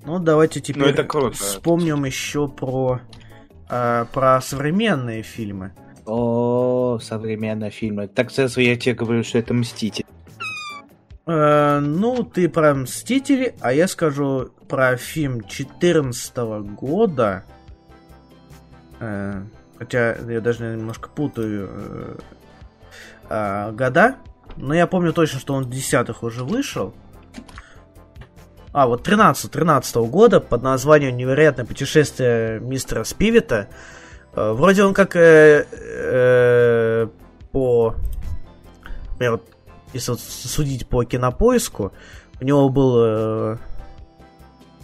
Ну, давайте теперь ну, это круто. вспомним еще про, э, про современные фильмы. О, современные фильмы. Так сразу я тебе говорю, что это «Мститель». Э, ну, ты про Мстители, а я скажу про фильм 14 года. Э, хотя я даже немножко путаю э, э, года. Но я помню точно, что он в десятых уже вышел. А, вот 13 13 года под названием «Невероятное путешествие мистера Спивита». Э, вроде он как э, э, по... Например, вот, если вот судить по кинопоиску, у него был э,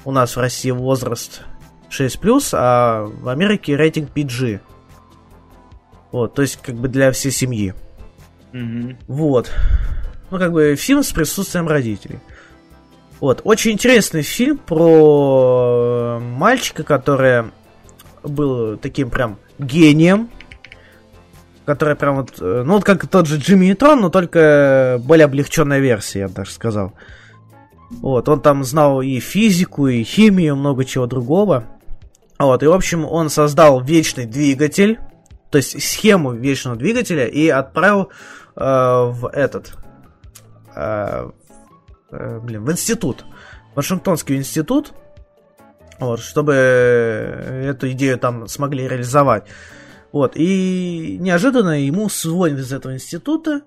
у нас в России возраст 6+, а в Америке рейтинг PG. Вот, то есть как бы для всей семьи. Мгм. Вот. Ну, как бы фильм с присутствием родителей. Вот. Очень интересный фильм про мальчика, который был таким прям гением. Который прям вот... э, Ну, вот как тот же Джимми Нейтрон, но только более облегченная версия, я даже сказал. Вот, он там знал и физику, и химию, много чего другого. Вот, и, в общем, он создал вечный двигатель, то есть схему вечного двигателя, и отправил э, в этот... э, э, блин, в институт. Вашингтонский институт. Вот, чтобы эту идею там смогли реализовать. Вот, и неожиданно ему звонят из этого института,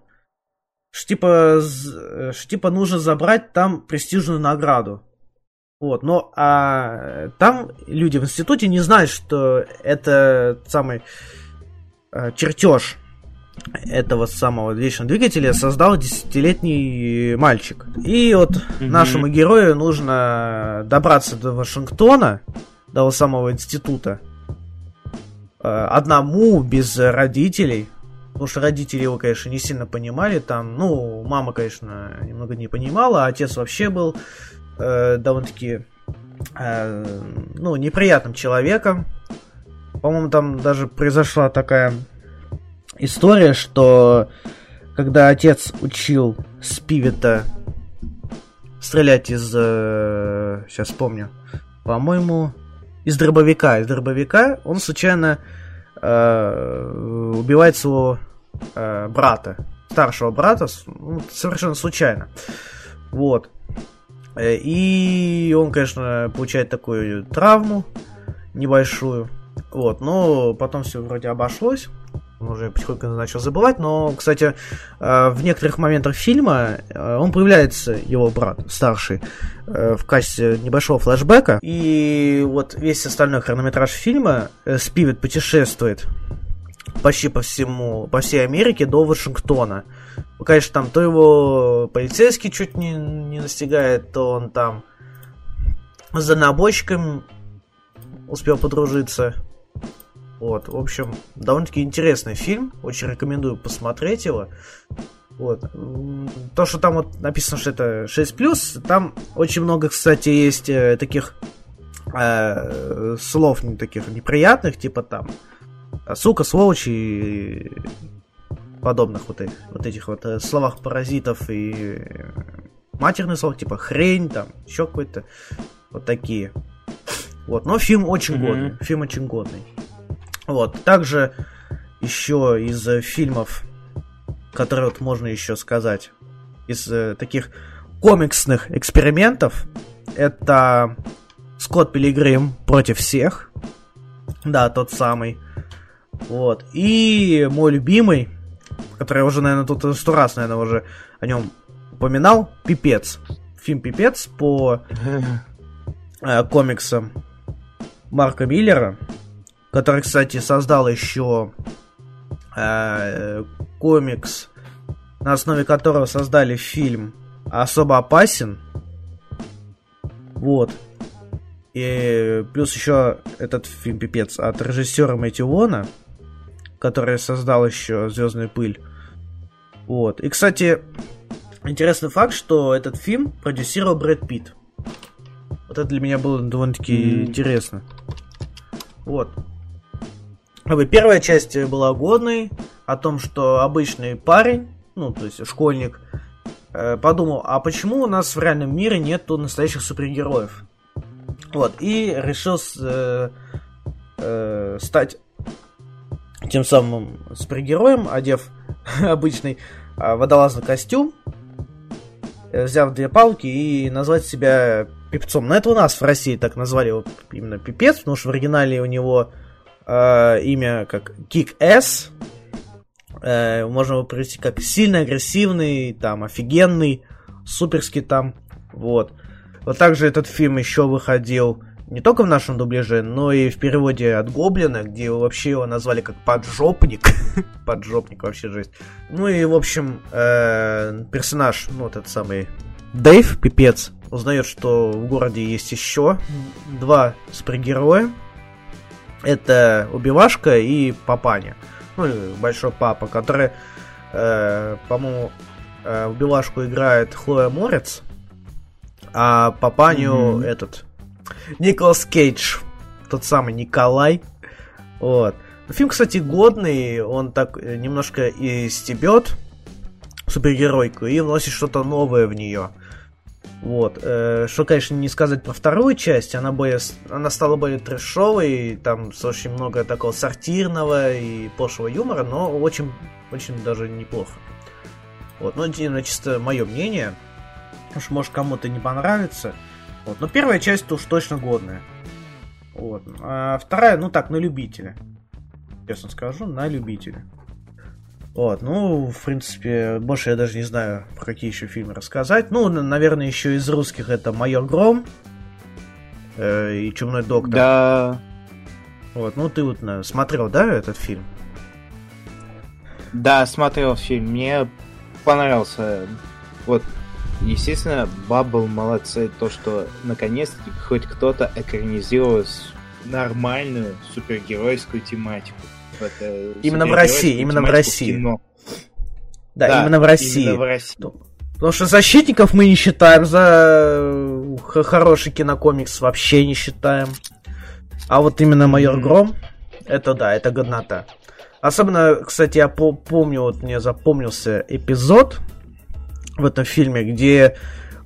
что типа, э, что типа нужно забрать там престижную награду. Вот, но а, там люди в институте не знают, что это самый э, чертеж этого самого вечного двигателя создал десятилетний мальчик. И вот Мгм. нашему герою нужно добраться до Вашингтона, до самого института, э, одному, без родителей. Потому что родители его, конечно, не сильно понимали. Там, ну, мама, конечно, немного не понимала, а отец вообще был э, довольно-таки, э, ну, неприятным человеком. По-моему, там даже произошла такая история, что когда отец учил Спивета стрелять из... сейчас вспомню. По-моему, из дробовика. Из дробовика он случайно э, убивает своего э, брата. Старшего брата. ну, совершенно случайно. Вот. Э, И он, конечно, получает такую травму небольшую. Вот, но потом все вроде обошлось. Он уже потихоньку начал забывать, но, кстати, э, в некоторых моментах фильма э, он появляется, его брат старший, э, в качестве небольшого флешбека. И вот весь остальной хронометраж фильма Спивет путешествует почти по всему, по всей Америке до Вашингтона. Конечно, там то его полицейский чуть не, не настигает, то он там с дальнобойщиком успел подружиться. Вот, в общем, довольно-таки интересный фильм. Очень рекомендую посмотреть его. Вот. То, что там вот написано, что это 6+, там очень много, кстати, есть э, таких э, слов не таких неприятных, типа там а, сука, сволочь и подобных вот этих вот, этих вот э, словах паразитов и э, матерных слов, типа хрень, там, еще какой-то, вот такие. Вот, но фильм очень Мгм. годный, фильм очень годный. Вот, также еще из э, фильмов, которые вот можно еще сказать, из э, таких комиксных экспериментов, это Скотт Пилигрим против всех. Да, тот самый. Вот. И мой любимый, который я уже, наверное, тут сто раз, наверное, уже о нем упоминал, Пипец. Фильм Пипец по э, комиксам Марка Миллера, который, кстати, создал еще э, комикс, на основе которого создали фильм «Особо опасен». Вот. И плюс еще этот фильм «Пипец» от режиссера Мэтью Вона, который создал еще «Звездную пыль». Вот. И, кстати, интересный факт, что этот фильм продюсировал Брэд Питт. Вот это для меня было довольно-таки Мгм. интересно. Вот. Первая часть была годной, о том, что обычный парень, ну, то есть школьник, э, подумал, а почему у нас в реальном мире нету настоящих супергероев? Вот, и решил э, э, стать тем самым супергероем, одев обычный э, водолазный костюм, э, взяв две палки и назвать себя пипцом. Но это у нас в России так назвали его именно пипец, потому что в оригинале у него э, имя как Kick S. Э, можно его привести как сильный, агрессивный, там, офигенный, суперский там. Вот. Вот также этот фильм еще выходил не только в нашем дубляже, но и в переводе от Гоблина, где его вообще его назвали как поджопник. поджопник вообще жесть. Ну и, в общем, э, персонаж, ну вот этот самый Дэйв, пипец, узнает, что в городе есть еще два супергероя. Это Убивашка и Папаня. Ну, Большой Папа, который, э, по-моему, э, Убивашку играет Хлоя Морец, а Папаню Мгм. этот Николас Кейдж, тот самый Николай. Вот. Фильм, кстати, годный, он так э, немножко и стебет супергеройку и вносит что-то новое в нее. Вот. э, что, конечно, не сказать про вторую часть, она более, она стала более трэшовой, там с очень много такого сортирного и пошлого юмора, но очень, очень даже неплохо. Вот, ну, это чисто мое мнение. Уж может кому-то не понравится. Вот, но первая часть уж точно годная. Вот. А вторая, ну так, на любителя. Честно скажу, на любителя. Вот, ну, в принципе, больше я даже не знаю, про какие еще фильмы рассказать. Ну, наверное, еще из русских это Майор Гром э, и Чумной доктор. Да, Вот, ну ты вот на- смотрел, да, этот фильм? да, смотрел фильм, мне понравился. Вот, естественно, Баббл молодцы, то, что наконец-таки хоть кто-то экранизировал нормальную супергеройскую тематику. Вот, э, Именно в России, именно в России. кино. Да, именно в России. Именно в России. Потому что защитников мы не считаем за э, хороший кинокомикс, вообще не считаем. А вот именно Майор. Гром, это да, это годнота. Особенно, кстати, я по- помню, вот мне запомнился эпизод в этом фильме, где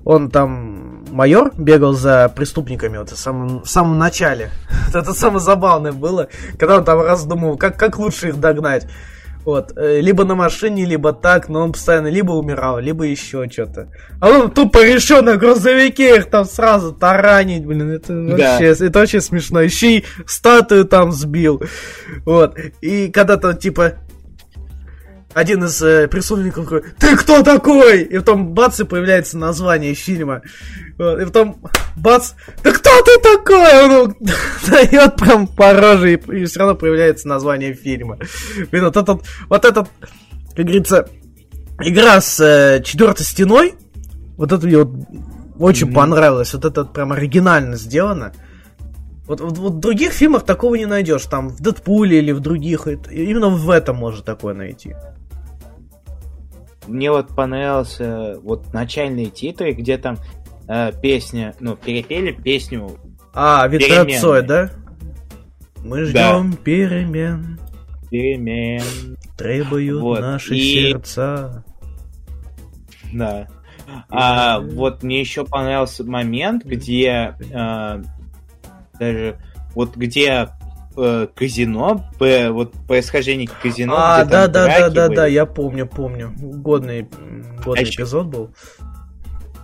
он там, майор, бегал за преступниками вот в самом, в самом начале. Это самое забавное было, когда он там раздумывал, как, как лучше их догнать. Вот, э, либо на машине, либо так, но он постоянно либо умирал, либо еще что-то. А он тупо решил на грузовике их там сразу таранить, блин, это Да. вообще, это вообще смешно. Еще и статую там сбил. Вот, и когда-то типа один из э, преступников такой, ты кто такой? И потом бац, и появляется название фильма. Вот, и потом бац, да кто ты такой? Он дает прям по роже, и, и все равно появляется название фильма. Блин, вот этот, вот этот, как говорится, игра с э, четвертой стеной, вот это мне вот очень Мгм. понравилось. Вот это прям оригинально сделано. Вот, вот, вот в других фильмах такого не найдешь. Там в Дэдпуле или в других. Это- Именно в этом можно такое найти. Мне вот понравился вот начальные титры, где там э, песня, ну, перепели песню. А. Цой, да? Мы ждем перемен, Перемен. требуют Вот, наши и- сердца. Да. А вот мне еще понравился момент, где э, даже вот где э, казино, п- вот происхождение казино. а, да, да, да, да, были. да, я помню, помню. Годный, годный А эпизод был.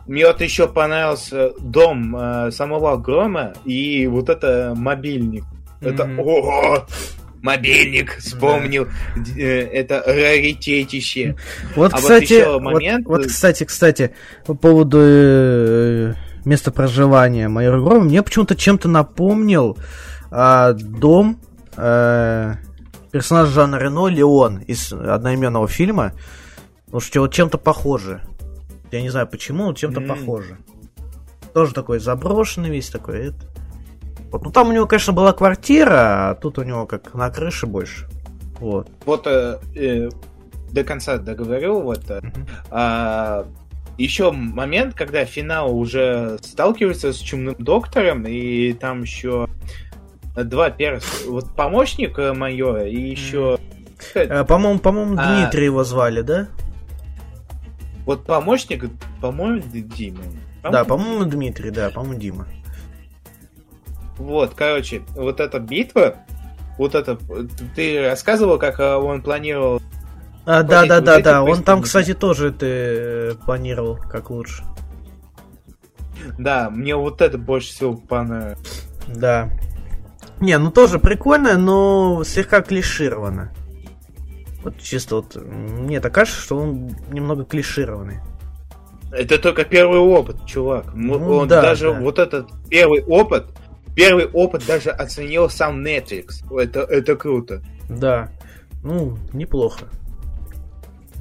Мне вот еще понравился дом э, самого Грома и вот это мобильник. Это Мгм. ого! Мобильник, вспомнил. Д- э, Это раритетище. Вот, А вот кстати, вот- момент- вот, кстати, кстати, по поводу э, места проживания майора Грома, мне почему-то чем-то напомнил а, дом э, персонажа Жана Рено Леон из одноименного фильма. Потому что вот чем-то похоже. Я не знаю почему, но чем-то М. похоже. Тоже такой заброшенный весь такой. Это. Вот. Ну там у него, конечно, была квартира, а тут у него как на крыше больше. Вот. Вот э, э, до конца договорю. Вот э, Мгм. а, еще момент, когда финал уже сталкивается с чумным доктором, и там еще два перс... Вот помощник э, майора, и еще... Э, по-моему, по-моему, А. Дмитрий его звали, да? Вот помощник, по-моему, Дима. Да, по-моему, Дмитрий, да, по-моему, Дима. Вот, короче, вот эта битва, вот это... Ты рассказывал, как э, он планировал... А, да, да, да, да. Он там, кстати, тоже ты планировал как лучше. Да, мне вот это больше всего понравилось. Да. Не, ну тоже прикольно, но слегка клишировано. Вот чисто вот мне так кажется, что он немного клишированный. Это только первый опыт, чувак. Ну, он да, даже да. вот этот первый опыт, первый опыт даже оценил сам Netflix. Это, это круто. Да. Ну, неплохо.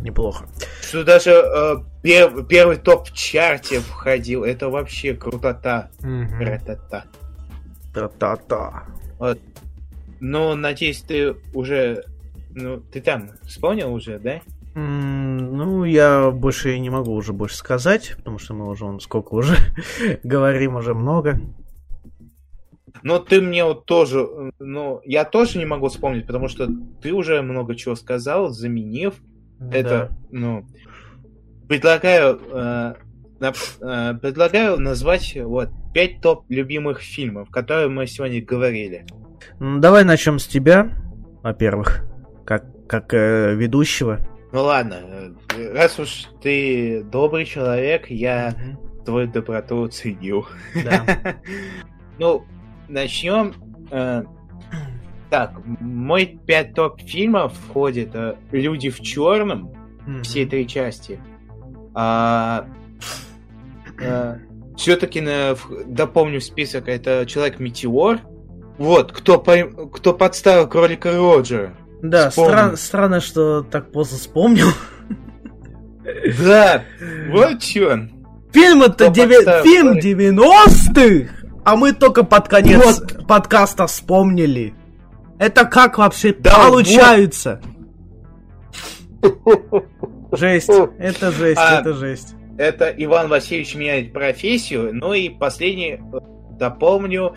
Неплохо. Что даже э, пер- первый топ в чарте входил. Это вообще крутота. Мгм. Ра-та-та. Та-та-та. Ну, надеюсь, ты уже... Ну, ты там вспомнил уже, да? М, Ну, я больше не могу уже больше сказать, потому что мы уже вон сколько уже говорим, уже много. Но ты мне вот тоже... Ну, я тоже не могу вспомнить, потому что ты уже много чего сказал, заменив. Это, ну... Предлагаю... э, предлагаю назвать вот пять топ любимых фильмов, которые мы сегодня говорили. М, Давай начнем с тебя, во-первых, как, как э, ведущего. Ну ладно, э, раз уж ты добрый человек, я твою доброту ценю. Да. Ну, начнем. э, Так, мой пять топ фильмов входит э, Люди в черном, все три части. Все-таки дополню список, это Человек-метеор. Вот, кто, пойм- кто подставил кролика Роджера. Да, стран- странно, что так поздно вспомнил. Да, вот чё. Фильм это Кто девя- подставил фильм кролика? 90-х, а мы только под конец подкаста вспомнили. Это как вообще Да получается? Жесть, это жесть, А, это жесть. Это Иван Васильевич меняет профессию. Ну и последний э, дополню.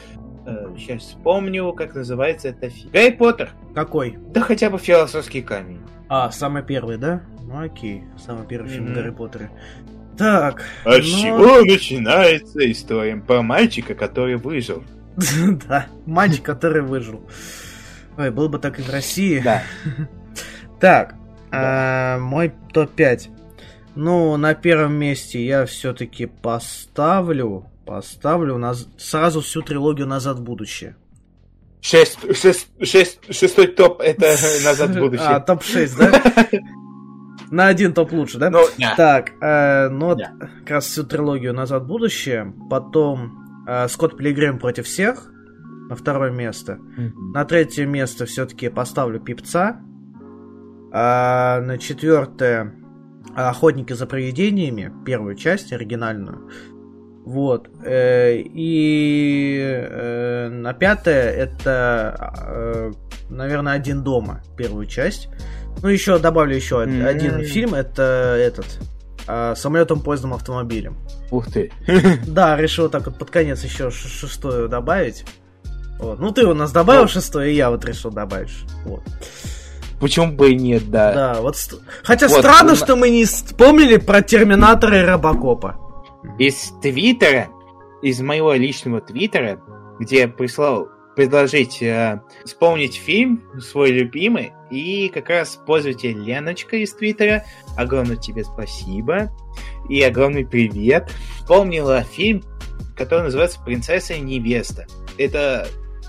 сейчас вспомню, как называется это фильм. Гарри Поттер. Какой? Да хотя бы философский камень. А, самый первый, да? Ну окей, самый первый фильм Мгм. Гарри Поттере. Так. А ну, с чего начинается история про мальчика, который выжил? Да, мальчик, который выжил. Ой, был бы так и в России. Да. Так, а, мой топ-5. Ну, на первом месте я все-таки поставлю, поставлю наз- сразу всю трилогию «Назад в будущее». Шесть, шесть, шесть, шестой топ это назад в А, будущее. топ-6, да? На один топ лучше, да? Ну. Так, э, ну вот Да. как раз всю трилогию «Назад в будущее». Потом э, «Скотт Пилигрим против всех» на второе место. На третье место все-таки поставлю Пипца. А на четвертое Охотники за привидениями, первую часть, оригинальную. Вот. э, И э, на пятое это, э, наверное, один дома, первую часть. Ну, еще добавлю еще М. один фильм, это этот а, самолетом, поездом, автомобилем. Ух ты. Да, решил так вот под конец еще ш- шестое добавить. Вот. Ну, ты у нас добавил Ну. шестое, и я вот решил добавить. Вот. Почему бы и нет, да. Да, вот. Хотя Вот, странно, ну, что мы не вспомнили про Терминатора и Робокопа. Из Твиттера, из моего личного Твиттера, где я прислал предложить э, вспомнить фильм свой любимый, и как раз пользователь Леночка из Твиттера, огромное тебе спасибо, и огромный привет, вспомнила фильм, который называется «Принцесса и невеста». Это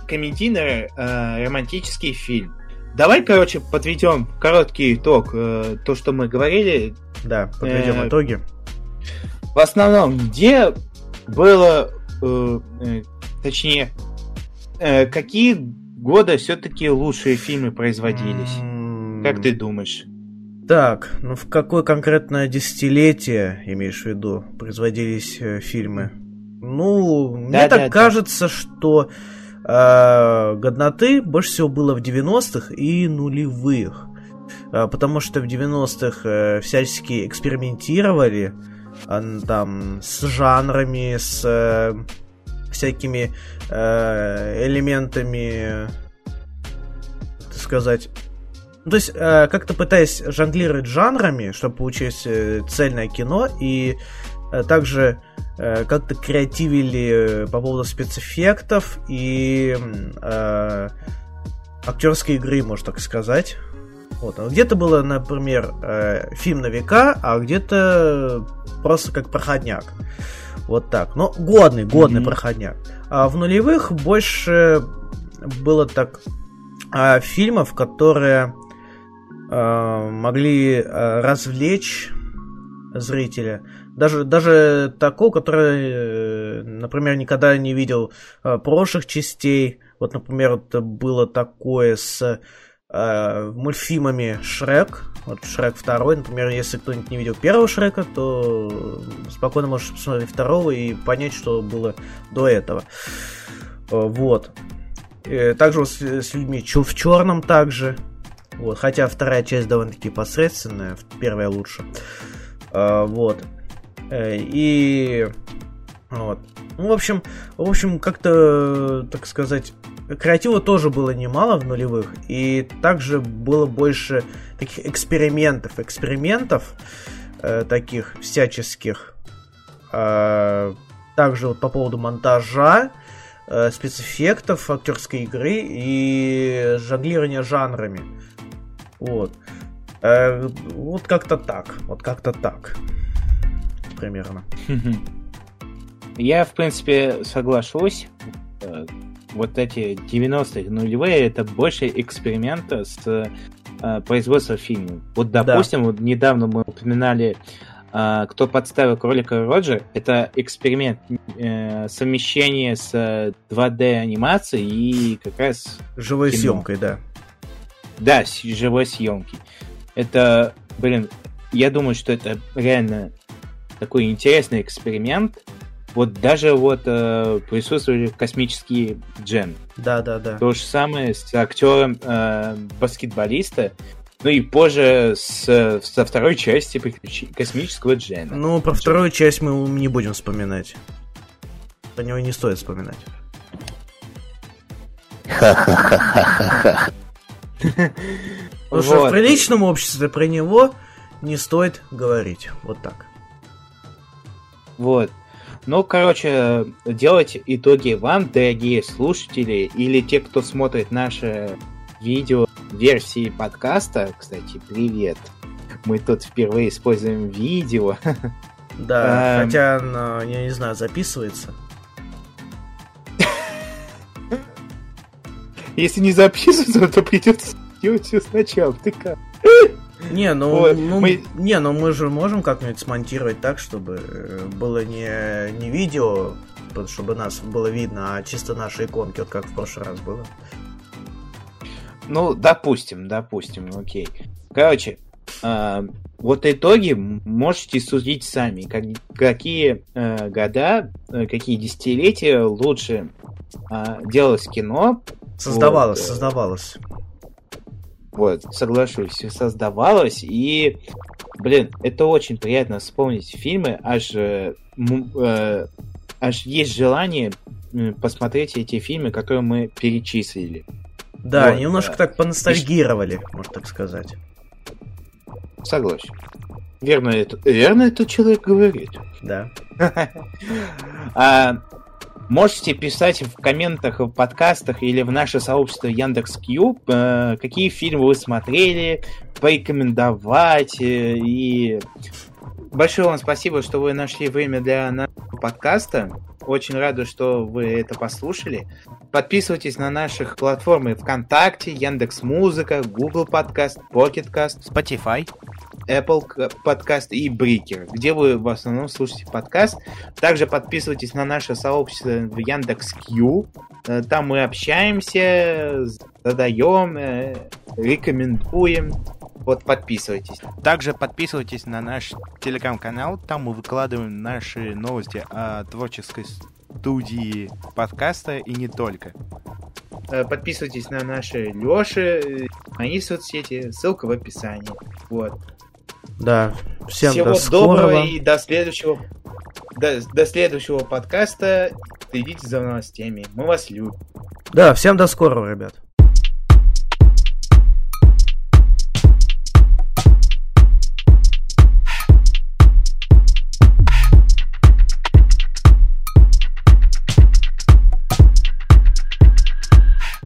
комедийный э, фильм. Давай, короче, подведем короткий итог. э, то, что мы говорили, Да, подведем Э, итоги. в основном, где было, э, точнее, э, какие годы все-таки лучшие фильмы производились? Как ты думаешь? Так, ну в какое конкретное десятилетие, имеешь в виду, производились э, фильмы? Ну, мне Да, так да, да. кажется, что э, годноты больше всего было в 90-х и нулевых. Э, потому что в 90-х э, всячески экспериментировали там с жанрами, с всякими элементами, так сказать, ну, то есть, как-то пытаясь жонглировать жанрами, чтобы получить э, цельное кино, и также э, как-то креативили э, по поводу спецэффектов и э, актерской игры, можно так сказать. Вот. а Где-то было, например, э, фильм на века, а где-то просто как проходняк. Вот так. Но годный, годный Мгм. проходняк. А в нулевых больше было так а, фильмов, которые а, могли а, развлечь зрителя, Даже, даже такого, который, э, например, никогда не видел э, прошлых частей. Вот, например, вот было такое с э, мультфильмами Шрек. Вот Шрек второй, например, если кто-нибудь не видел первого Шрека, то спокойно можешь посмотреть второго и понять, что было до этого. Э, вот. Также вот с, с людьми в черном также. Вот, хотя вторая часть довольно-таки посредственная, первая лучше. Вот. Э, и вот. Ну, в общем, в общем, как-то, так сказать, креатива тоже было немало в нулевых, и также было больше таких экспериментов, экспериментов э, таких всяческих. Э, также вот по поводу монтажа, э, спецэффектов, актерской игры и жонглирования жанрами. Вот. Э, вот как-то так. Вот как-то так. Примерно. Я, в принципе, соглашусь. Э, вот эти 90-е нулевые это больше эксперимента с э, производством фильма. Вот, допустим, да. вот недавно мы упоминали э, кто подставил кролика Роджер, это эксперимент э, совмещение с 2D анимацией и как раз живой кино. съемкой, да. Да, с живой съемки. Это, блин, я думаю, что это реально такой интересный эксперимент. Вот даже вот э, присутствовали космические джем. Да, да, да. То же самое с актером э, баскетболиста. Ну и позже с, со второй части космического джема. Ну, про вторую часть мы не будем вспоминать. Про него не стоит вспоминать. Ха-ха-ха-ха-ха. Потому что в приличном обществе про него не стоит говорить. Вот так. Вот. Ну, короче, делать итоги вам, дорогие слушатели, или те, кто смотрит наши видео версии подкаста. Кстати, привет. Мы тут впервые используем видео. Да, эм... хотя, я не знаю, записывается. Если не записывается, то придется делать все сначала. Ты как? Не, ну, вот, ну мы... не, ну мы же можем как-нибудь смонтировать так, чтобы э, было не, не видео, чтобы нас было видно, а чисто наши иконки, вот как в прошлый раз было. Ну, допустим, допустим, окей. Короче, э, вот итоги можете судить сами, как, какие э, года, э, какие десятилетия лучше э, делалось кино. Создавалось, вот, создавалось. Вот, соглашусь, создавалось, и, блин, это очень приятно вспомнить фильмы, аж, э, э, аж есть желание посмотреть эти фильмы, которые мы перечислили. Да, вот, немножко да. так поностальгировали, и... можно так сказать. Согласен. Верно это, верно этот человек говорит. Да. а, Можете писать в комментах, в подкастах или в наше сообщество Яндекс.Кью, э, какие фильмы вы смотрели, порекомендовать. Э, и большое вам спасибо, что вы нашли время для нашего подкаста. Очень рада, что вы это послушали. Подписывайтесь на наших платформы ВКонтакте, Яндекс Музыка, Google Подкаст, Pocket Cast, Spotify. Apple подкаст и Breaker, где вы в основном слушаете подкаст. Также подписывайтесь на наше сообщество в Яндекс.Кью. Э, там мы общаемся, задаем, э, рекомендуем. Вот подписывайтесь. Также подписывайтесь на наш телеграм-канал. Там мы выкладываем наши новости о творческой студии подкаста и не только. Э, подписывайтесь на наши Лёши, мои соцсети, ссылка в описании. Вот. Да, всем Всего до скорого. доброго и до следующего, до, до следующего подкаста. Следите за новостями. Мы вас любим. Да, всем до скорого, ребят.